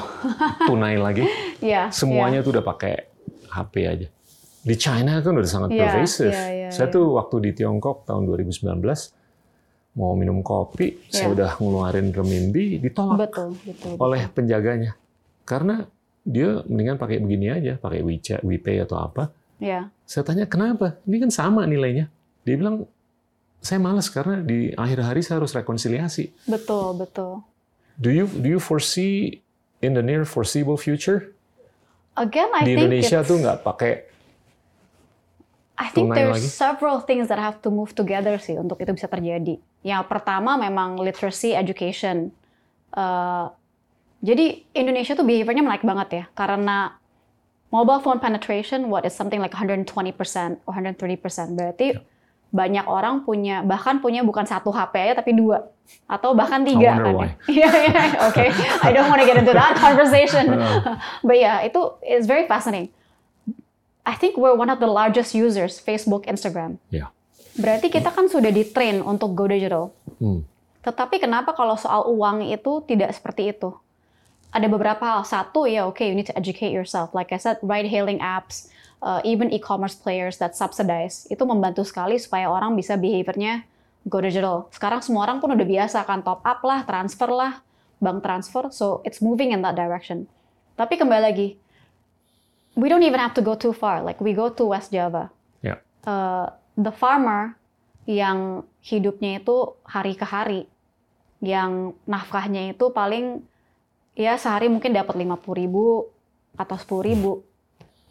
tunai lagi? Ya. Semuanya tuh udah pakai HP aja. Di China kan udah sangat Iya, pervasive. iya, iya, saya iya. tuh waktu di Tiongkok tahun 2019 mau minum kopi, saya Iya. udah ngeluarin renminbi, ditolak Betul, betul. oleh penjaganya. Karena dia mendingan pakai begini aja, pakai WeChat, WePay atau apa. Ya. Saya tanya kenapa? Ini kan sama nilainya. Dia bilang saya malas karena di akhir hari saya harus rekonsiliasi. Betul, betul. Do you do you foresee in the near foreseeable future Again, I di think Indonesia it's- tuh nggak pakai I think tunai there's lagi? several things that have to move together sih untuk itu bisa terjadi. Yang pertama memang literacy education. Uh, jadi Indonesia tuh behaviornya naik banget ya karena mobile phone penetration what is something like 120% or 130%. Berarti banyak orang punya bahkan punya bukan satu HP aja tapi dua atau bahkan tiga kan. ya. Iya, iya, oke. I don't want to get into that conversation. Uh. But yeah, itu is very fascinating. I think we're one of the largest users Facebook, Instagram. ya. Berarti kita kan sudah di-train untuk go digital. Hmm. Tetapi kenapa kalau soal uang itu tidak seperti itu? Ada beberapa hal. Satu, ya oke, you need to educate yourself. Like I said, ride-hailing apps, uh, even e-commerce players that subsidize, itu membantu sekali supaya orang bisa behaviornya go digital. Sekarang semua orang pun udah biasa kan top up lah, transfer lah, bank transfer, so it's moving in that direction. Tapi kembali lagi, we don't even have to go too far. Like we go to West Java, Ya. uh, the farmer yang hidupnya itu hari ke hari, yang nafkahnya itu paling ya sehari mungkin dapat 50 ribu atau 10 ribu.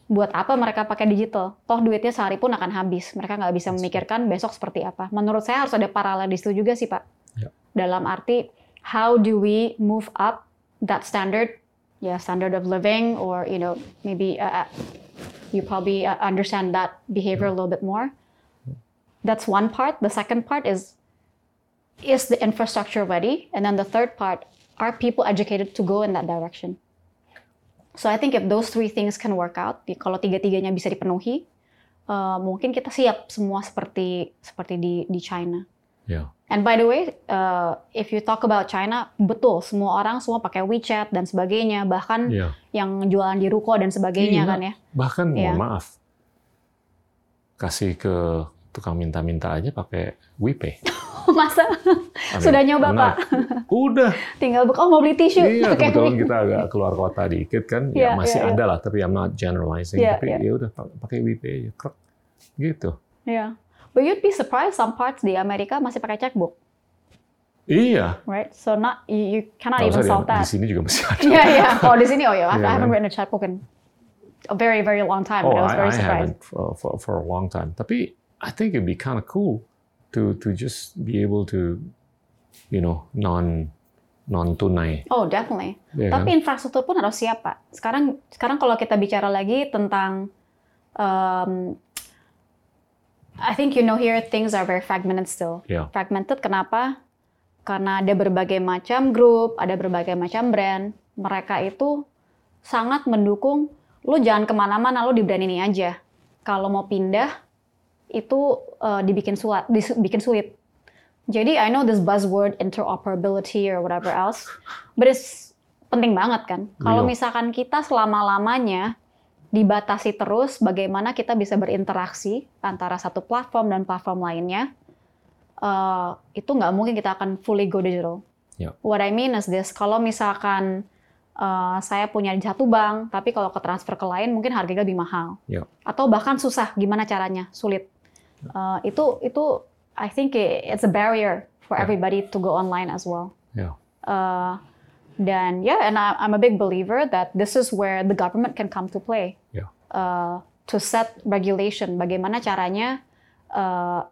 Buat apa mereka pakai digital? Toh duitnya sehari pun akan habis. Mereka nggak bisa memikirkan besok seperti apa. Menurut saya harus ada paralel di situ juga sih Pak. Ya. Dalam arti, how do we move up that standard, ya standard of living, or you know maybe uh, you probably uh, understand that behavior a little bit more. That's one part. The second part is is the infrastructure ready? And then the third part, are people educated to go in that direction? So I think if those three things can work out, kalau tiga-tiganya bisa dipenuhi, uh, mungkin kita siap semua seperti seperti di di China. Ya. And by the way, uh, if you talk about China, betul semua orang semua pakai WeChat dan sebagainya, bahkan Ya. yang jualan di ruko dan sebagainya Iya. kan ya. Bahkan mohon Iya. maaf, kasih ke tukang minta-minta aja pakai WePay. Masa I sudah nyoba Pak? Udah. Tinggal buka, oh mau beli tisu. Iya, pakai kebetulan kita agak keluar kota dikit kan, Iya, ya masih iya, iya. ada lah, tapi I'm not generalizing. Iya, tapi iya. ya udah pakai WePay aja, krek. Gitu. Yeah. But you'd be surprised some parts di Amerika masih pakai checkbook, Iya. right? So not you, you cannot Nggak even solve di, di that. sini juga masih ada. Yeah, yeah. Oh, di sini oh yeah, I, Iya, I haven't kan? written a checkbook in a very very long time, Oh, but I was I, very I surprised. haven't for, for, for a long time. Tapi I think it'd be kind of cool to to just be able to, you know, non non tunai. Oh, definitely. Ya Tapi kan? infrastruktur pun harus siap, Pak. Sekarang sekarang kalau kita bicara lagi tentang um, I think you know here things are very fragmented still. Ya. Fragmented kenapa? Karena ada berbagai macam grup, ada berbagai macam brand. Mereka itu sangat mendukung lu jangan ke mana-mana, lu di brand ini aja. Kalau mau pindah itu uh, dibikin sulit, dibikin sulit. Jadi I know this buzzword interoperability or whatever else, but it's penting banget kan. Kalau misalkan kita selama-lamanya dibatasi terus bagaimana kita bisa berinteraksi antara satu platform dan platform lainnya, eh, itu nggak mungkin kita akan fully go digital. Ya. What I mean is this, kalau misalkan eh, saya punya di satu bank, tapi kalau ke transfer ke lain mungkin harganya lebih mahal. Ya. Atau bahkan susah, gimana caranya? Sulit. Eh, itu itu I think it's a barrier for Ya. everybody to go online as well. Ya. Uh, dan yeah, and I, I'm a big believer that this is where the government can come to play Ya. uh, to set regulation. Bagaimana caranya uh,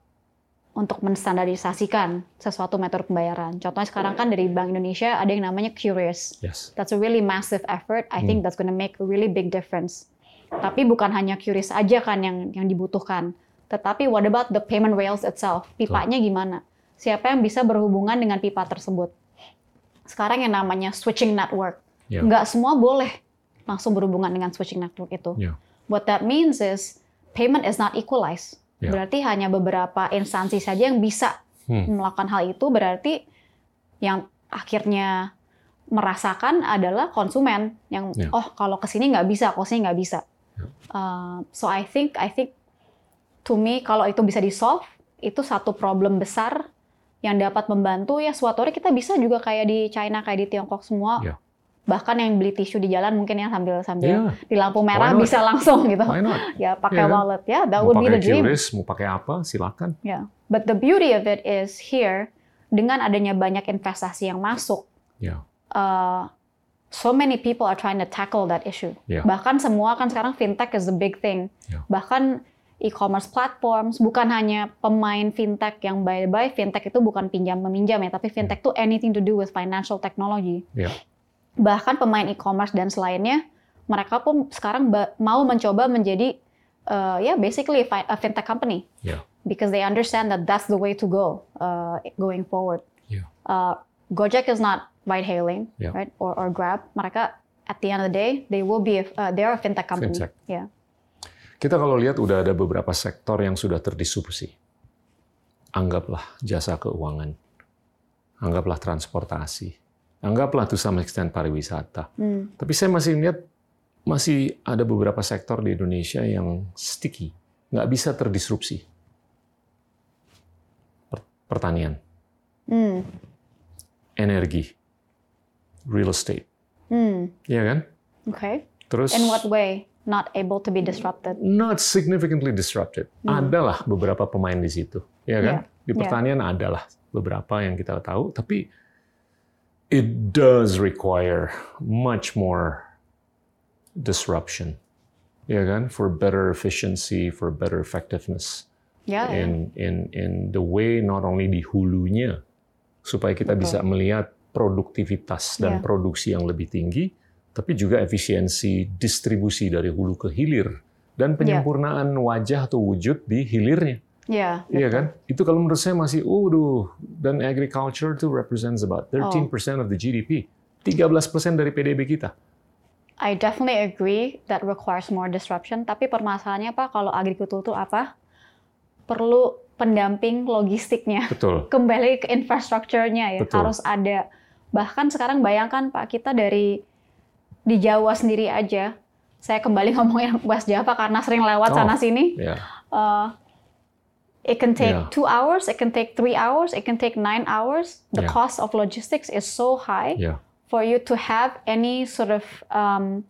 untuk menstandarisasikan sesuatu metode pembayaran. Contohnya sekarang kan dari Bank Indonesia ada yang namanya Curious. Yes. That's a really massive effort. I Hmm. think that's going to make a really big difference. Tapi bukan hanya Curious aja kan yang yang dibutuhkan. Tetapi what about the payment rails itself? Pipanya gimana? Siapa yang bisa berhubungan dengan pipa tersebut? Sekarang yang namanya switching network. Ya. Nggak semua boleh langsung berhubungan dengan switching network itu. Ya. What that means is payment is not equalized. Ya. Berarti hanya beberapa instansi saja yang bisa Hmm. melakukan hal itu. Berarti yang akhirnya merasakan adalah konsumen yang Ya. oh kalau ke sini nggak bisa, kalau sini nggak bisa. Ya. Uh, so I think I think to me kalau itu bisa di solve itu satu problem besar yang dapat membantu ya suatu hari kita bisa juga kayak di China kayak di Tiongkok semua Ya. bahkan yang beli tisu di jalan mungkin ya sambil sambil Ya. di lampu merah bisa langsung gitu Why not? ya pakai Iya kan? wallet ya that mau would be the dream QRIS, mau pakai apa, silakan. Yeah. But the beauty of it is here dengan adanya banyak investasi yang masuk, Ya. uh, so many people are trying to tackle that issue. Ya. Bahkan semua kan sekarang fintech is the big thing. Ya. Bahkan e-commerce platforms bukan hanya pemain fintech yang by the by fintech itu bukan pinjam meminjam ya, tapi fintech itu anything to do with financial technology. Ya. Bahkan pemain e-commerce dan selainnya mereka pun sekarang mau mencoba menjadi uh, ya basically fi- a fintech company Ya. because they understand that that's the way to go uh, going forward. Yeah. Uh, Gojek is not ride hailing, Yeah. right? Or, or Grab. Mereka at the end of the day, they will be a, uh, they are a fintech company. Fintech. Yeah. Kita kalau lihat udah ada beberapa sektor yang sudah terdisrupsi. Anggaplah jasa keuangan. Anggaplah transportasi. Anggaplah to some extent pariwisata. Hmm. Tapi saya masih lihat masih ada beberapa sektor di Indonesia yang sticky, nggak bisa terdisrupsi. Per- Pertanian, Hmm. energi, real estate, Hmm. ya kan? Okay. Terus In what way? Not able to be disrupted. not significantly disrupted. Adalah beberapa pemain di situ, ya kan? Yeah, Di yeah. pertanian adalah beberapa yang kita tahu, tapi it does require much more disruption. Ya kan? For better efficiency, for better effectiveness. Ya. in in in the way not only di hulunya supaya kita bisa melihat produktivitas dan Ya. produksi yang lebih tinggi, tapi juga efisiensi distribusi dari hulu ke hilir dan penyempurnaan wajah atau wujud di hilirnya. Ya, Iya kan? Itu kalau menurut saya masih, waduh, dan agriculture itu represents about 13% of the GDP. 13% dari PDB kita. I definitely agree that requires more disruption. Tapi permasalahannya Pak, kalau agrikultur itu apa? Perlu pendamping logistiknya. Betul. Kembali ke infrastrukturnya ya, Betul. harus ada. Bahkan sekarang bayangkan Pak, kita dari di Jawa sendiri aja. Saya kembali ngomongin West Java karena sering lewat Oh. sana sini. Ya, Uh, it can take Yeah. two hours, it can take three hours, it can take nine hours. The Yeah. cost of logistics is so high ya, for you to have any sort of um,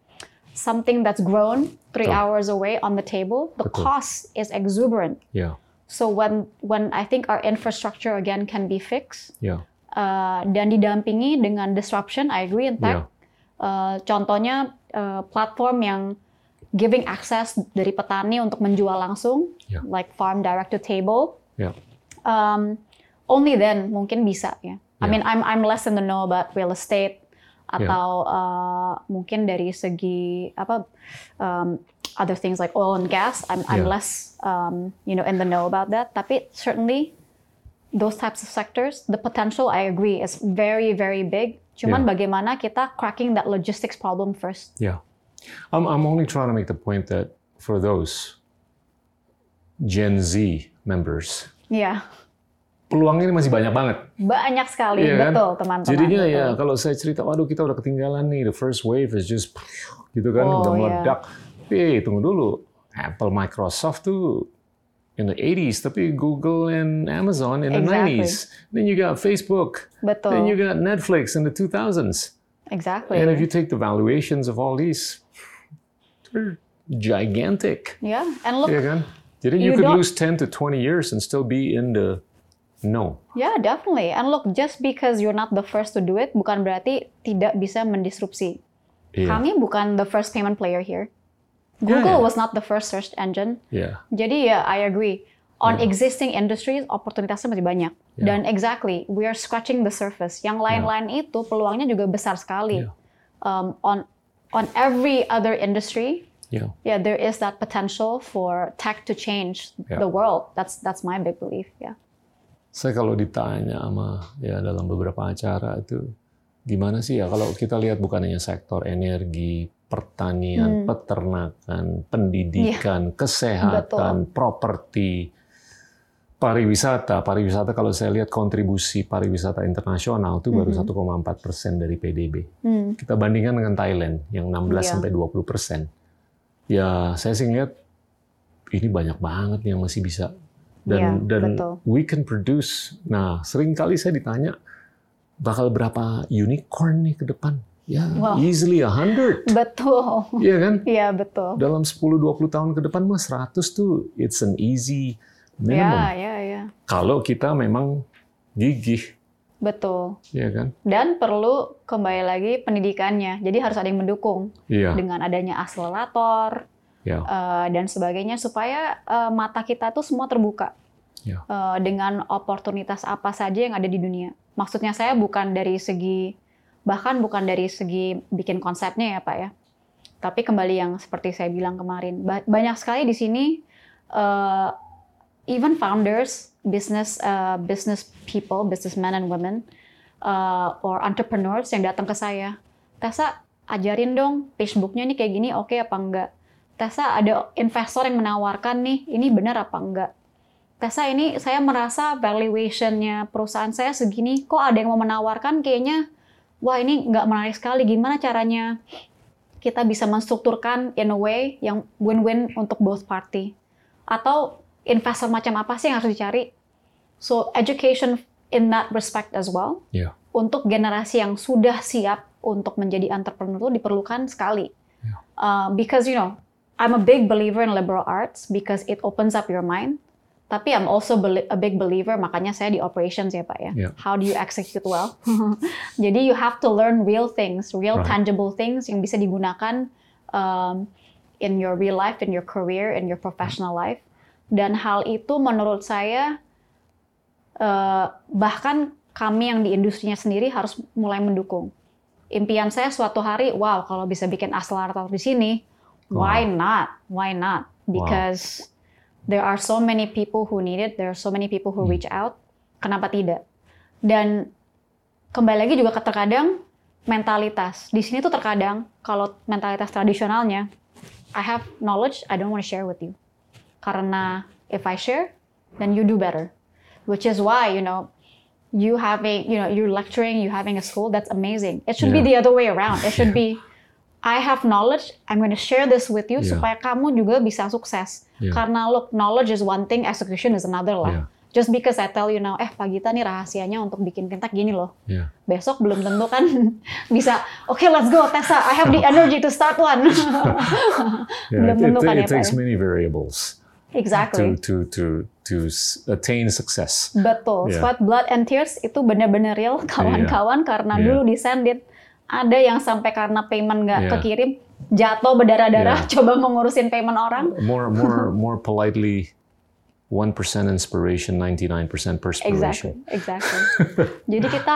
something that's grown three Betul. hours away on the table. The Betul. cost is exuberant. ya, So when when I think our infrastructure again can be fixed ya, uh, dan didampingi dengan disruption, I agree in fact. Uh, contohnya uh, platform yang giving access dari petani untuk menjual langsung, Ya. like farm direct to table. ya, Um, only then mungkin bisa ya. I Ya. mean, I'm I'm less in the know about real estate atau uh, mungkin dari segi apa um, other things like oil and gas. I'm I'm Ya. less um, you know in the know about that. Tapi certainly those types of sectors, the potential I agree is very very big. Cuman Ya. bagaimana kita cracking that logistics problem first? Yeah. I'm, I'm only trying to make the point that for those Gen Z members, Ya, peluangnya ini masih banyak banget. banyak sekali Iya kan? betul teman-teman. Jadinya betul. ya kalau saya cerita, waduh kita udah ketinggalan nih, the first wave is just gitu kan, Oh, udah iya. meledak. Tapi eh, tunggu dulu, Apple, Microsoft tuh in the 80s, tapi Google and Amazon in the Exactly. 90s. Then you got Facebook. Betul. Then you got Netflix in the 2000s. Exactly. And if you take the valuations of all these, they're gigantic. Yeah, and look, Iya kan? Jadi you, You could lose 10 to 20 years and still be in the no. yeah, definitely. And look, just because you're not the first to do it, bukan berarti tidak bisa mendisrupsi. Iya. Kami bukan the first payment player here. Google Yeah. was not the first search engine. Yeah. Jadi ya, I agree. On existing industries, opportunitasnya masih banyak. Yeah. Dan exactly, we are scratching the surface. Yang lain-lain itu peluangnya juga besar sekali. Yeah. Um, on on every other industry, Yeah. yeah, there is that potential for tech to change Yeah. the world. That's that's my big belief. Yeah. Saya kalau ditanya sama ya dalam beberapa acara itu gimana sih ya kalau kita lihat bukan hanya sektor energi, pertanian, peternakan, pendidikan, kesehatan, properti, pariwisata. Pariwisata kalau saya lihat kontribusi pariwisata internasional itu baru 1,4 persen dari PDB. Hmm. Kita bandingkan dengan Thailand yang 16 Iya. sampai 20 persen. Ya saya sih ngeliat ini banyak banget yang masih bisa dan Iya, dan betul. we can produce. Nah sering kali saya ditanya bakal berapa unicorn nih ke depan? Ya Wow. easily a hundred, Betul. Iya kan? Iya, betul. Dalam 10-20 tahun ke depan mah 100 tuh it's an easy minimum. Ya, ya, ya. Kalau kita memang gigih, Betul. ya kan? Dan perlu kembali lagi pendidikannya. Jadi harus ada yang mendukung Iya, dengan adanya akselerator ya, eh, dan sebagainya supaya eh, mata kita tuh semua terbuka ya, eh, dengan oportunitas apa saja yang ada di dunia. Maksudnya saya bukan dari segi bahkan bukan dari segi bikin konsepnya ya Pak ya. Tapi kembali yang seperti saya bilang kemarin, ba- banyak sekali di sini eh, even founders, business uh, business people, businessmen and women, uh, or entrepreneurs yang datang ke saya, Tessa ajarin dong Facebooknya nih kayak gini oke apa enggak? Tessa ada investor yang menawarkan nih, ini benar apa enggak? Tessa ini saya merasa valuationnya perusahaan saya segini, kok ada yang mau menawarkan kayaknya, wah ini nggak menarik sekali, gimana caranya kita bisa menstrukturkan in a way yang win-win untuk both party? Atau investor macam apa sih yang harus dicari? So education in that respect as well. ya, Untuk generasi yang sudah siap untuk menjadi entrepreneur itu diperlukan sekali. Uh, because you know, I'm a big believer in liberal arts because it opens up your mind. Tapi I'm also a big believer, makanya saya di operations ya Pak ya. Yeah. How do you execute well? Jadi you have to learn real things, real Right. tangible things yang bisa digunakan um, in your real life, in your career, in your professional life. Dan hal itu menurut saya eh, bahkan kami yang di industrinya sendiri harus mulai mendukung. Impian saya suatu hari, wow kalau bisa bikin akselerator di sini, why not? Why not? Wow. There are so many people who need it, there are so many people who reach out. Kenapa tidak? Dan kembali lagi juga ke terkadang mentalitas. Di sini tuh terkadang kalau mentalitas tradisionalnya, I have knowledge, I don't want to share with you. Karena if I share, then you do better. Which is why, you know, you having, you know, you're lecturing, you having a school, that's amazing. It should be the Yeah. other way around. It should be, I have knowledge, I'm going to share this with you Yeah. supaya kamu juga bisa sukses. Yeah. Karena look, knowledge is one thing, execution is another lah. Yeah. Just because I tell you now, eh Pak Gita nih rahasianya untuk bikin fintech gini loh. Yeah. Besok belum tentu kan bisa, oke let's go Tessa, I have the energy to start one. Yeah, Belum it, tentu it- kan it ya, Pak, takes ya? many variables exactly. to to to to attain success. Betul, Yeah. sweat, blood, and tears itu benar-benar real kawan-kawan karena Iya. dulu di Sendit ada yang sampai karena payment nggak Iya. kekirim jatuh berdarah-darah Iya. coba mengurusin payment orang. More more more politely, one percent inspiration, ninety nine percent Exactly, perspiration. exactly. Jadi kita,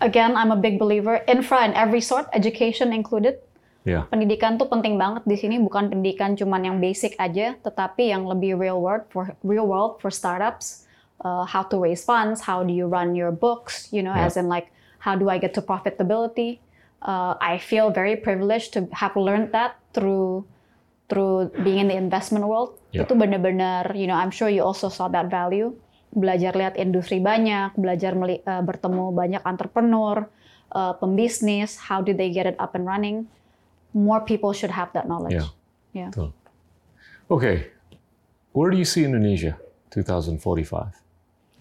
again, I'm a big believer infra and every sort, education included. Yeah. Pendidikan tuh penting banget di sini bukan pendidikan cuman yang basic aja, tetapi yang lebih real world for real world for startups. Uh, how to raise funds, how do you run your books, you know, Yeah. as in like how do I get to profitability. Uh, I feel very privileged to have learned that through through being in the investment world. Yeah. Itu benar-benar, you know, I'm sure you also saw that value. Belajar lihat industri banyak, belajar meli- uh, bertemu banyak entrepreneur, uh, pembisnis, how did they get it up and running. More people should have that knowledge. Yeah. Yeah. Betul. Okay, where do you see Indonesia 2045?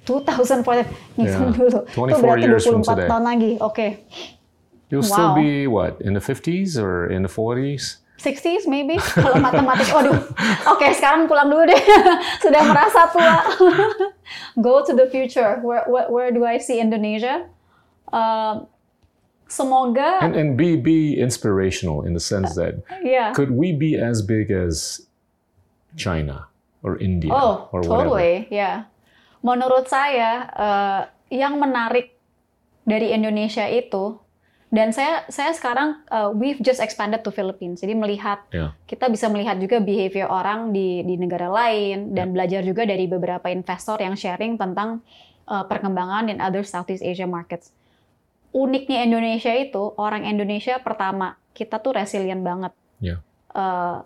2040, ngitung Yeah. dulu. 24 Itu berarti years from 24 today. tahun lagi. Oke. You'll still Wow. be what in the 50s or in the 40s? 60s maybe kalau matematik. Waduh. Oke, sekarang pulang dulu deh. Sudah merasa tua. Go to the future. Where where, where do I see Indonesia? Um, semoga And and be be inspirational in the sense that ya. could we be as big as China or India Oh, or whatever? totally, ya. Menurut saya eh, yang menarik dari Indonesia itu dan saya saya sekarang eh, we've just expanded to Philippines. Jadi melihat Yeah. kita bisa melihat juga behavior orang di di negara lain dan belajar juga dari beberapa investor yang sharing tentang eh, perkembangan in other Southeast Asia markets. Uniknya Indonesia itu orang Indonesia pertama kita tuh resilient banget. Yeah. Eh,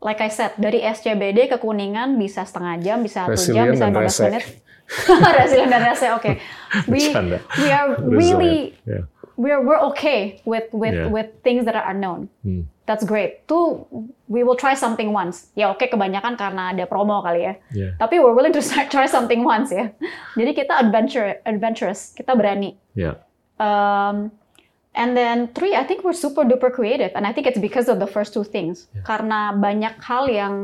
like I said dari SCBD ke Kuningan bisa setengah jam, bisa satu jam, bisa dan 15 rese. menit. resilient dan rese, oke. We Bercanda. we are really. Yeah. We're we're okay with with Yeah. with things that are unknown. Hmm. That's great. Tuh we will try something once. Ya oke kebanyakan karena ada promo kali ya. Yeah. Tapi we're willing to start- try something once ya. Jadi kita adventure adventurous, kita berani. Yeah. Um, and then three, I think we're super duper creative, and I think it's because of the first two things. Karena banyak hal yang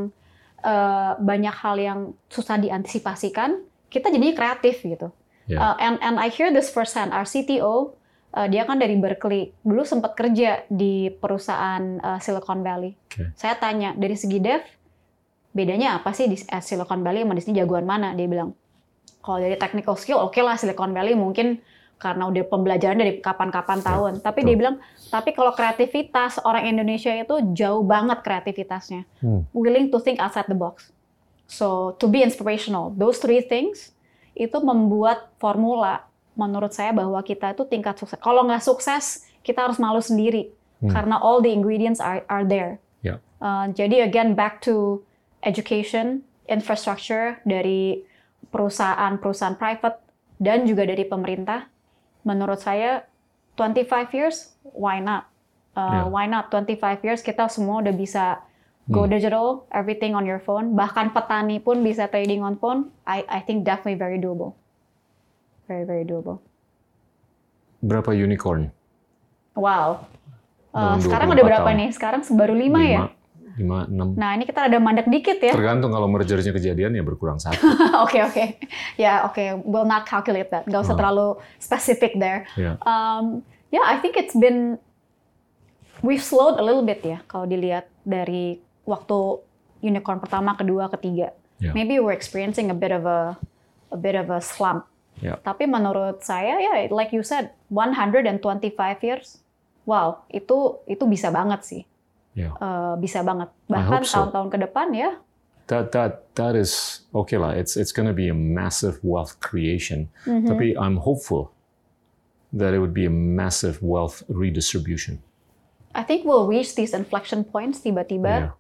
uh, banyak hal yang susah diantisipasikan, kita jadinya kreatif gitu. Yeah. Uh, and and I hear this firsthand. Our CTO uh, dia kan dari Berkeley, dulu sempat kerja di perusahaan uh, Silicon Valley. Okay. Saya tanya dari segi dev, bedanya apa sih di eh, Silicon Valley sama di sini jagoan mana? Dia bilang, kalau dari technical skill, oke lah Silicon Valley mungkin karena udah pembelajaran dari kapan-kapan tahun. Tapi dia bilang, tapi kalau kreativitas orang Indonesia itu jauh banget kreativitasnya, Hmm. willing to think outside the box. So to be inspirational, those three things itu membuat formula menurut saya bahwa kita itu tingkat sukses. Kalau nggak sukses, kita harus malu sendiri Hmm. karena all the ingredients are are there. Yeah. Uh, jadi again back to education, infrastructure dari perusahaan-perusahaan private dan juga dari pemerintah. Menurut saya 25 years, why not? Uh, Yeah. Why not 25 years kita semua udah bisa go Hmm. digital, everything on your phone. Bahkan petani pun bisa trading on phone. I I think definitely very doable. Very very doable. Berapa unicorn? Wow. Uh, sekarang 24 ada berapa tahun. nih? Sekarang baru lima ya? Lima. lima, enam. Nah ini kita ada mandek dikit ya. Tergantung kalau mergernya kejadian ya berkurang satu. Oke oke, ya oke, will not calculate that. Gak usah Oh. terlalu specific there. Ya. Um, yeah, I think it's been we've slowed a little bit ya kalau dilihat dari waktu unicorn pertama, kedua, ketiga. Yeah. Maybe we're experiencing a bit of a a bit of a slump. Ya. Tapi menurut saya ya like you said 125 years. Wow, itu itu bisa banget sih. Ya. Eh, bisa banget. Bahkan hope so. tahun-tahun ke depan ya. That that that is okay lah. It's it's going to be a massive wealth creation. Mhm. Tapi I'm hopeful that it would be a massive wealth redistribution. I think we'll reach these inflection points Yeah. tiba-tiba.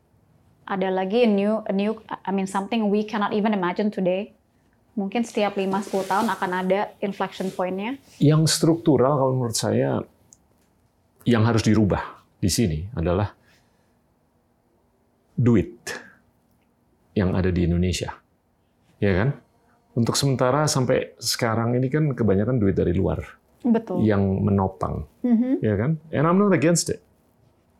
Ada lagi a new a new I mean something we cannot even imagine today. Mungkin setiap 5-10 tahun akan ada inflection point-nya. Yang struktural kalau menurut saya yang harus dirubah di sini adalah duit yang ada di Indonesia. Ya kan? Untuk sementara sampai sekarang ini kan kebanyakan duit dari luar Betul. yang menopang. Mhm. ya kan? And I'm not against it.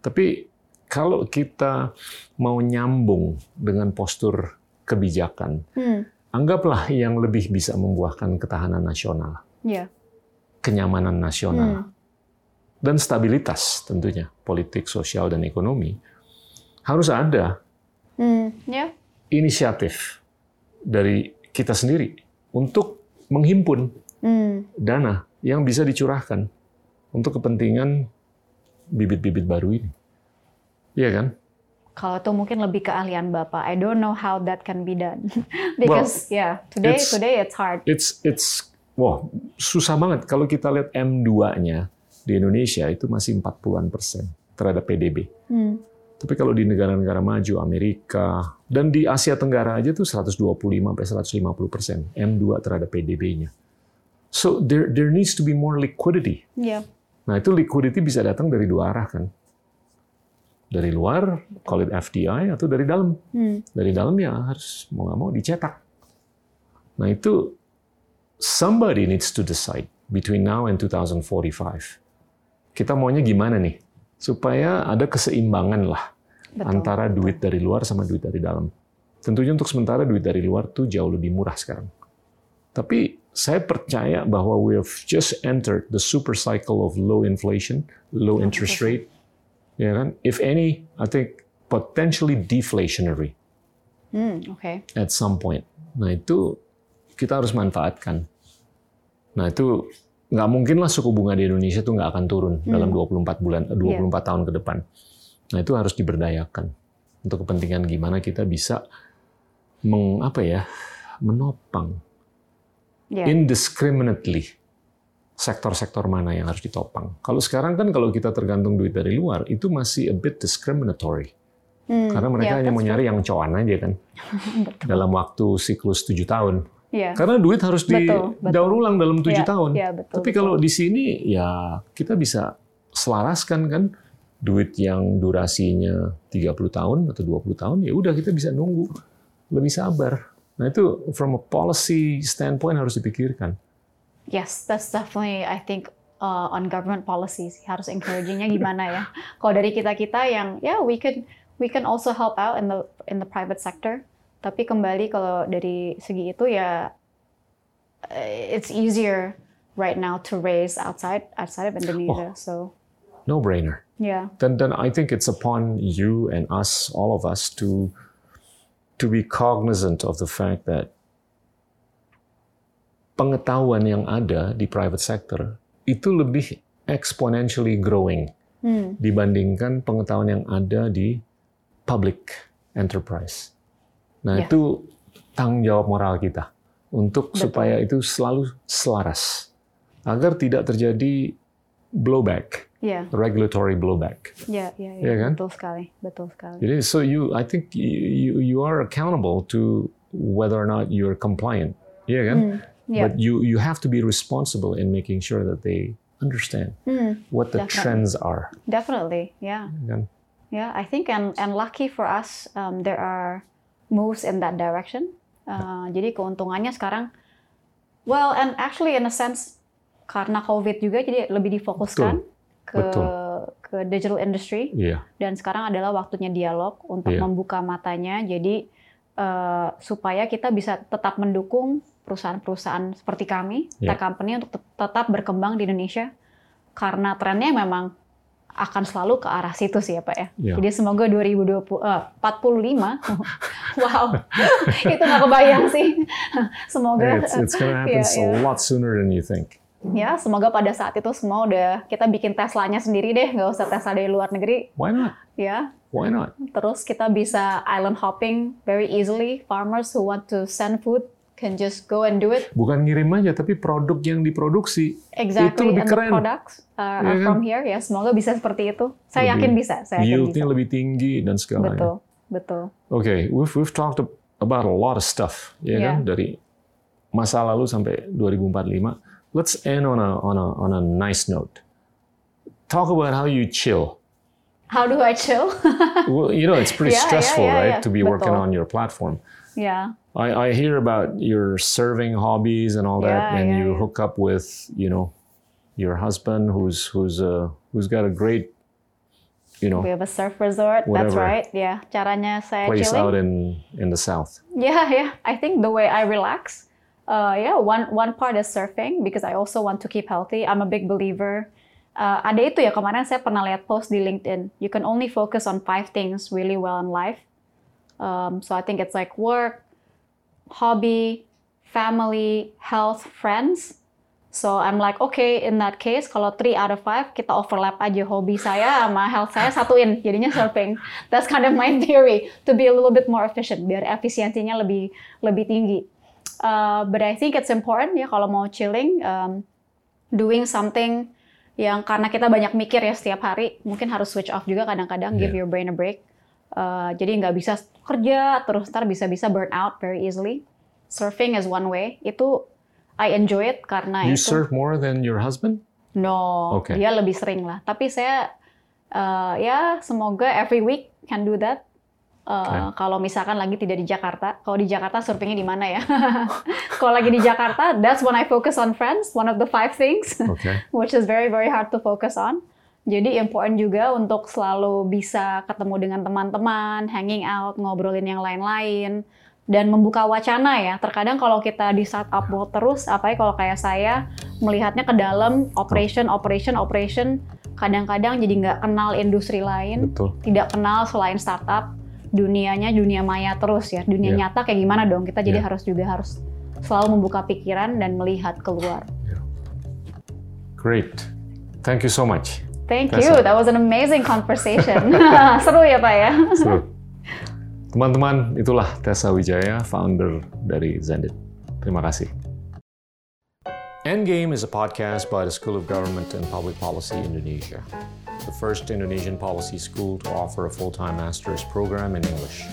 Tapi kalau kita mau nyambung dengan postur kebijakan, Hmm. Anggaplah yang lebih bisa membuahkan ketahanan nasional, Ya. kenyamanan nasional, Hmm. dan stabilitas tentunya, politik, sosial, dan ekonomi, harus ada Hmm. Ya. inisiatif dari kita sendiri untuk menghimpun Hmm. dana yang bisa dicurahkan untuk kepentingan bibit-bibit baru ini. Iya kan? Kalau itu mungkin lebih keahlian Bapak. I don't know how that can be done. Because yeah, today it's- today it's hard. It's it's wah susah banget kalau kita lihat M2-nya di Indonesia itu masih 40-an persen terhadap PDB. Hmm. Tapi kalau di negara-negara maju, Amerika, dan di Asia Tenggara aja tuh 125 sampai 150 persen M2 terhadap PDB-nya. So there there needs to be more liquidity. Ya. Nah itu liquidity bisa datang dari dua arah kan. Dari luar, call it FDI, atau dari dalam. Hmm. Dari dalam ya harus mau nggak mau dicetak. Nah itu somebody needs to decide between now and 2045. Kita maunya gimana nih? Supaya ada keseimbangan lah Betul. antara duit dari luar sama duit dari dalam. Tentunya untuk sementara duit dari luar tuh jauh lebih murah sekarang. Tapi saya percaya bahwa we have just entered the super cycle of low inflation, low interest rate. Ya kan? If any, I think potentially deflationary Hmm. Oke. at some point. Nah itu kita harus manfaatkan. Nah itu nggak mungkin lah suku bunga di Indonesia tuh nggak akan turun dalam 24 bulan, eh, 24 tahun ke depan. Nah itu harus diberdayakan untuk kepentingan gimana kita bisa meng, apa ya menopang Ya. indiscriminately sektor-sektor mana yang harus ditopang. Kalau sekarang kan kalau kita tergantung duit dari luar itu masih a bit discriminatory Hmm. karena mereka Yeah, hanya mau nyari yang coan aja kan Betul. dalam waktu siklus tujuh tahun. Iya. Karena duit harus Betul, betul. didaur ulang dalam tujuh Iya, tahun. iya, betul, Tapi betul. kalau di sini ya kita bisa selaraskan kan duit yang durasinya 30 tahun atau 20 tahun ya udah kita bisa nunggu lebih sabar. Nah itu from a policy standpoint harus dipikirkan. Yes, that's definitely I think uh, on government policies harus encouragingnya gimana ya. Kalau dari kita kita yang ya we can we can also help out in the in the private sector. Tapi kembali kalau dari segi itu ya uh, it's easier right now to raise outside outside of Indonesia. So No brainer. yeah, Then then I think it's upon you and us, all of us, to to be cognizant of the fact that pengetahuan yang ada di private sector itu lebih exponentially growing hmm, dibandingkan pengetahuan yang ada di public enterprise. Nah, Ya. itu tanggung jawab moral kita untuk Betul. supaya itu selalu selaras agar tidak terjadi blowback, yeah, regulatory blowback. yeah, yeah, Iya kan? betul sekali, betul sekali. Jadi, so you, I think you you are accountable to whether or not you're compliant, iya kan? Hmm, yeah. But you you have to be responsible in making sure that they understand Hmm, what the Definitely. trends are. definitely, yeah. kan? Yeah, I think and and lucky for us, um, there are moves in that direction. Uh, jadi keuntungannya sekarang, well, and actually in a sense karena COVID juga jadi lebih difokuskan ke Betul. ke digital industry Iya. dan sekarang adalah waktunya dialog untuk Iya. membuka matanya. Jadi eh, supaya kita bisa tetap mendukung perusahaan-perusahaan seperti kami, Iya. tech company untuk tet- tetap berkembang di Indonesia karena trennya memang akan selalu ke arah situ sih ya Pak ya. Iya. Jadi semoga 2020 eh, 45 wow. itu nggak kebayang sih. semoga It's, it's gonna happen Iya, a iya. lot sooner than you think. ya semoga pada saat itu semua udah kita bikin Teslanya sendiri deh, nggak usah Tesla dari luar negeri Why not? ya. Why not? Terus kita bisa island hopping very easily. Farmers who want to send food can just go and do it Bukan ngirim aja, tapi produk yang diproduksi exactly lebih and keren. the products uh, Iya are kan? from here. Ya semoga bisa seperti itu. Saya Lebih- yakin bisa. Saya yakin yieldnya lebih tinggi dan segalanya. Betul, betul. Okay, we've we've talked about a lot of stuff, ya kan? Yeah. Dari masa lalu sampai 2045. Let's end on a on a on a nice note. Talk about how you chill. How do I chill? Well, you know, it's pretty Yeah, yeah, stressful, yeah, right, yeah. to be working Betul. on your platform. ya, I, I hear about your serving hobbies and all that, Yeah, and yeah, you yeah. hook up with, you know, your husband who's who's uh, who's got a great, you know, we have a surf resort. That's right. Yeah, caranya saya place chilling. out in in the south. Yeah, yeah. I think the way I relax, uh, yeah, one one part is surfing because I also want to keep healthy. I'm a big believer. Uh, ada itu ya kemarin saya pernah lihat post di LinkedIn. You can only focus on five things really well in life. Um, so I think it's like work, hobby, family, health, friends. So I'm like, okay, in that case, kalau three out of five, kita overlap aja hobi saya sama health saya satuin, jadinya surfing. That's kind of my theory, to be a little bit more efficient, biar efisiensinya lebih lebih tinggi. Uh, but I think it's important ya kalau mau chilling, um, doing something yang karena kita banyak mikir ya setiap hari, mungkin harus switch off juga kadang-kadang, give Yeah. your brain a break. Uh, jadi nggak bisa kerja terus ntar bisa-bisa burn out very easily. Surfing is one way. Itu I enjoy it karena you itu. surf more than your husband? No, Oke. dia lebih sering lah. Tapi saya uh, ya semoga every week can do that. Uh, Kalau misalkan lagi tidak di Jakarta, kalau di Jakarta surfingnya di mana ya? kalau lagi di Jakarta, that's when I focus on friends. One of the five things, Okay. which is very very hard to focus on. Jadi important juga untuk selalu bisa ketemu dengan teman-teman, hanging out, ngobrolin yang lain-lain, dan membuka wacana ya. Terkadang kalau kita di startup world terus, apalagi kalau kayak saya melihatnya ke dalam operation, operation, operation, kadang-kadang jadi nggak kenal industri lain, Betul. tidak kenal selain startup, dunianya dunia maya terus ya. Dunia Iya. nyata kayak gimana dong? Kita jadi Iya. harus juga harus selalu membuka pikiran dan melihat keluar. Great. Thank you so much. Thank That's you. That was an amazing conversation. Seru ya Pak ya? Seru. Teman-teman, itulah Tessa Wijaya, founder dari Zendit. Terima kasih. Endgame is a podcast by the School of Government and Public Policy Indonesia, the first Indonesian policy school to offer a full-time master's program in English,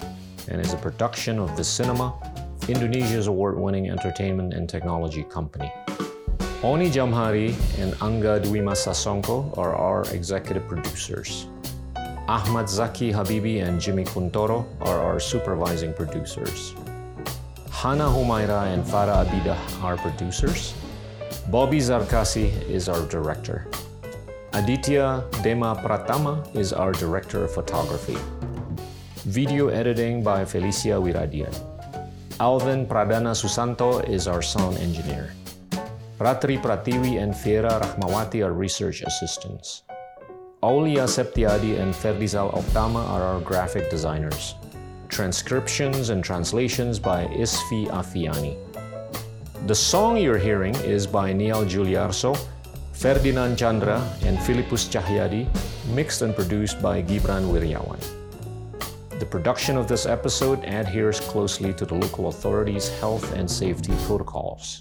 and is a production of The Cinema, Indonesia's award-winning entertainment and technology company. Oni Jamhari and Angga Dwi Sasongko are our executive producers. Ahmad Zaki Habibi and Jimmy Kuntoro are our supervising producers. Hana Humaira and Farah Abidah are producers. Bobby Zarkasi is our director. Aditya Dema Pratama is our director of photography. Video editing by Felicia Wiradian. Alvin Pradana Susanto is our sound engineer. Ratri Pratiwi and Fiera Rahmawati are research assistants. Aulia Septiadi and Ferdizal Oktama are our graphic designers. Transcriptions and translations by Isfi Afiani. The song you're hearing is by Niall Giuliarso, Ferdinand Chandra, and Philippus Cahyadi, mixed and produced by Gibran Wiryawan. The production of this episode adheres closely to the local authorities' health and safety protocols.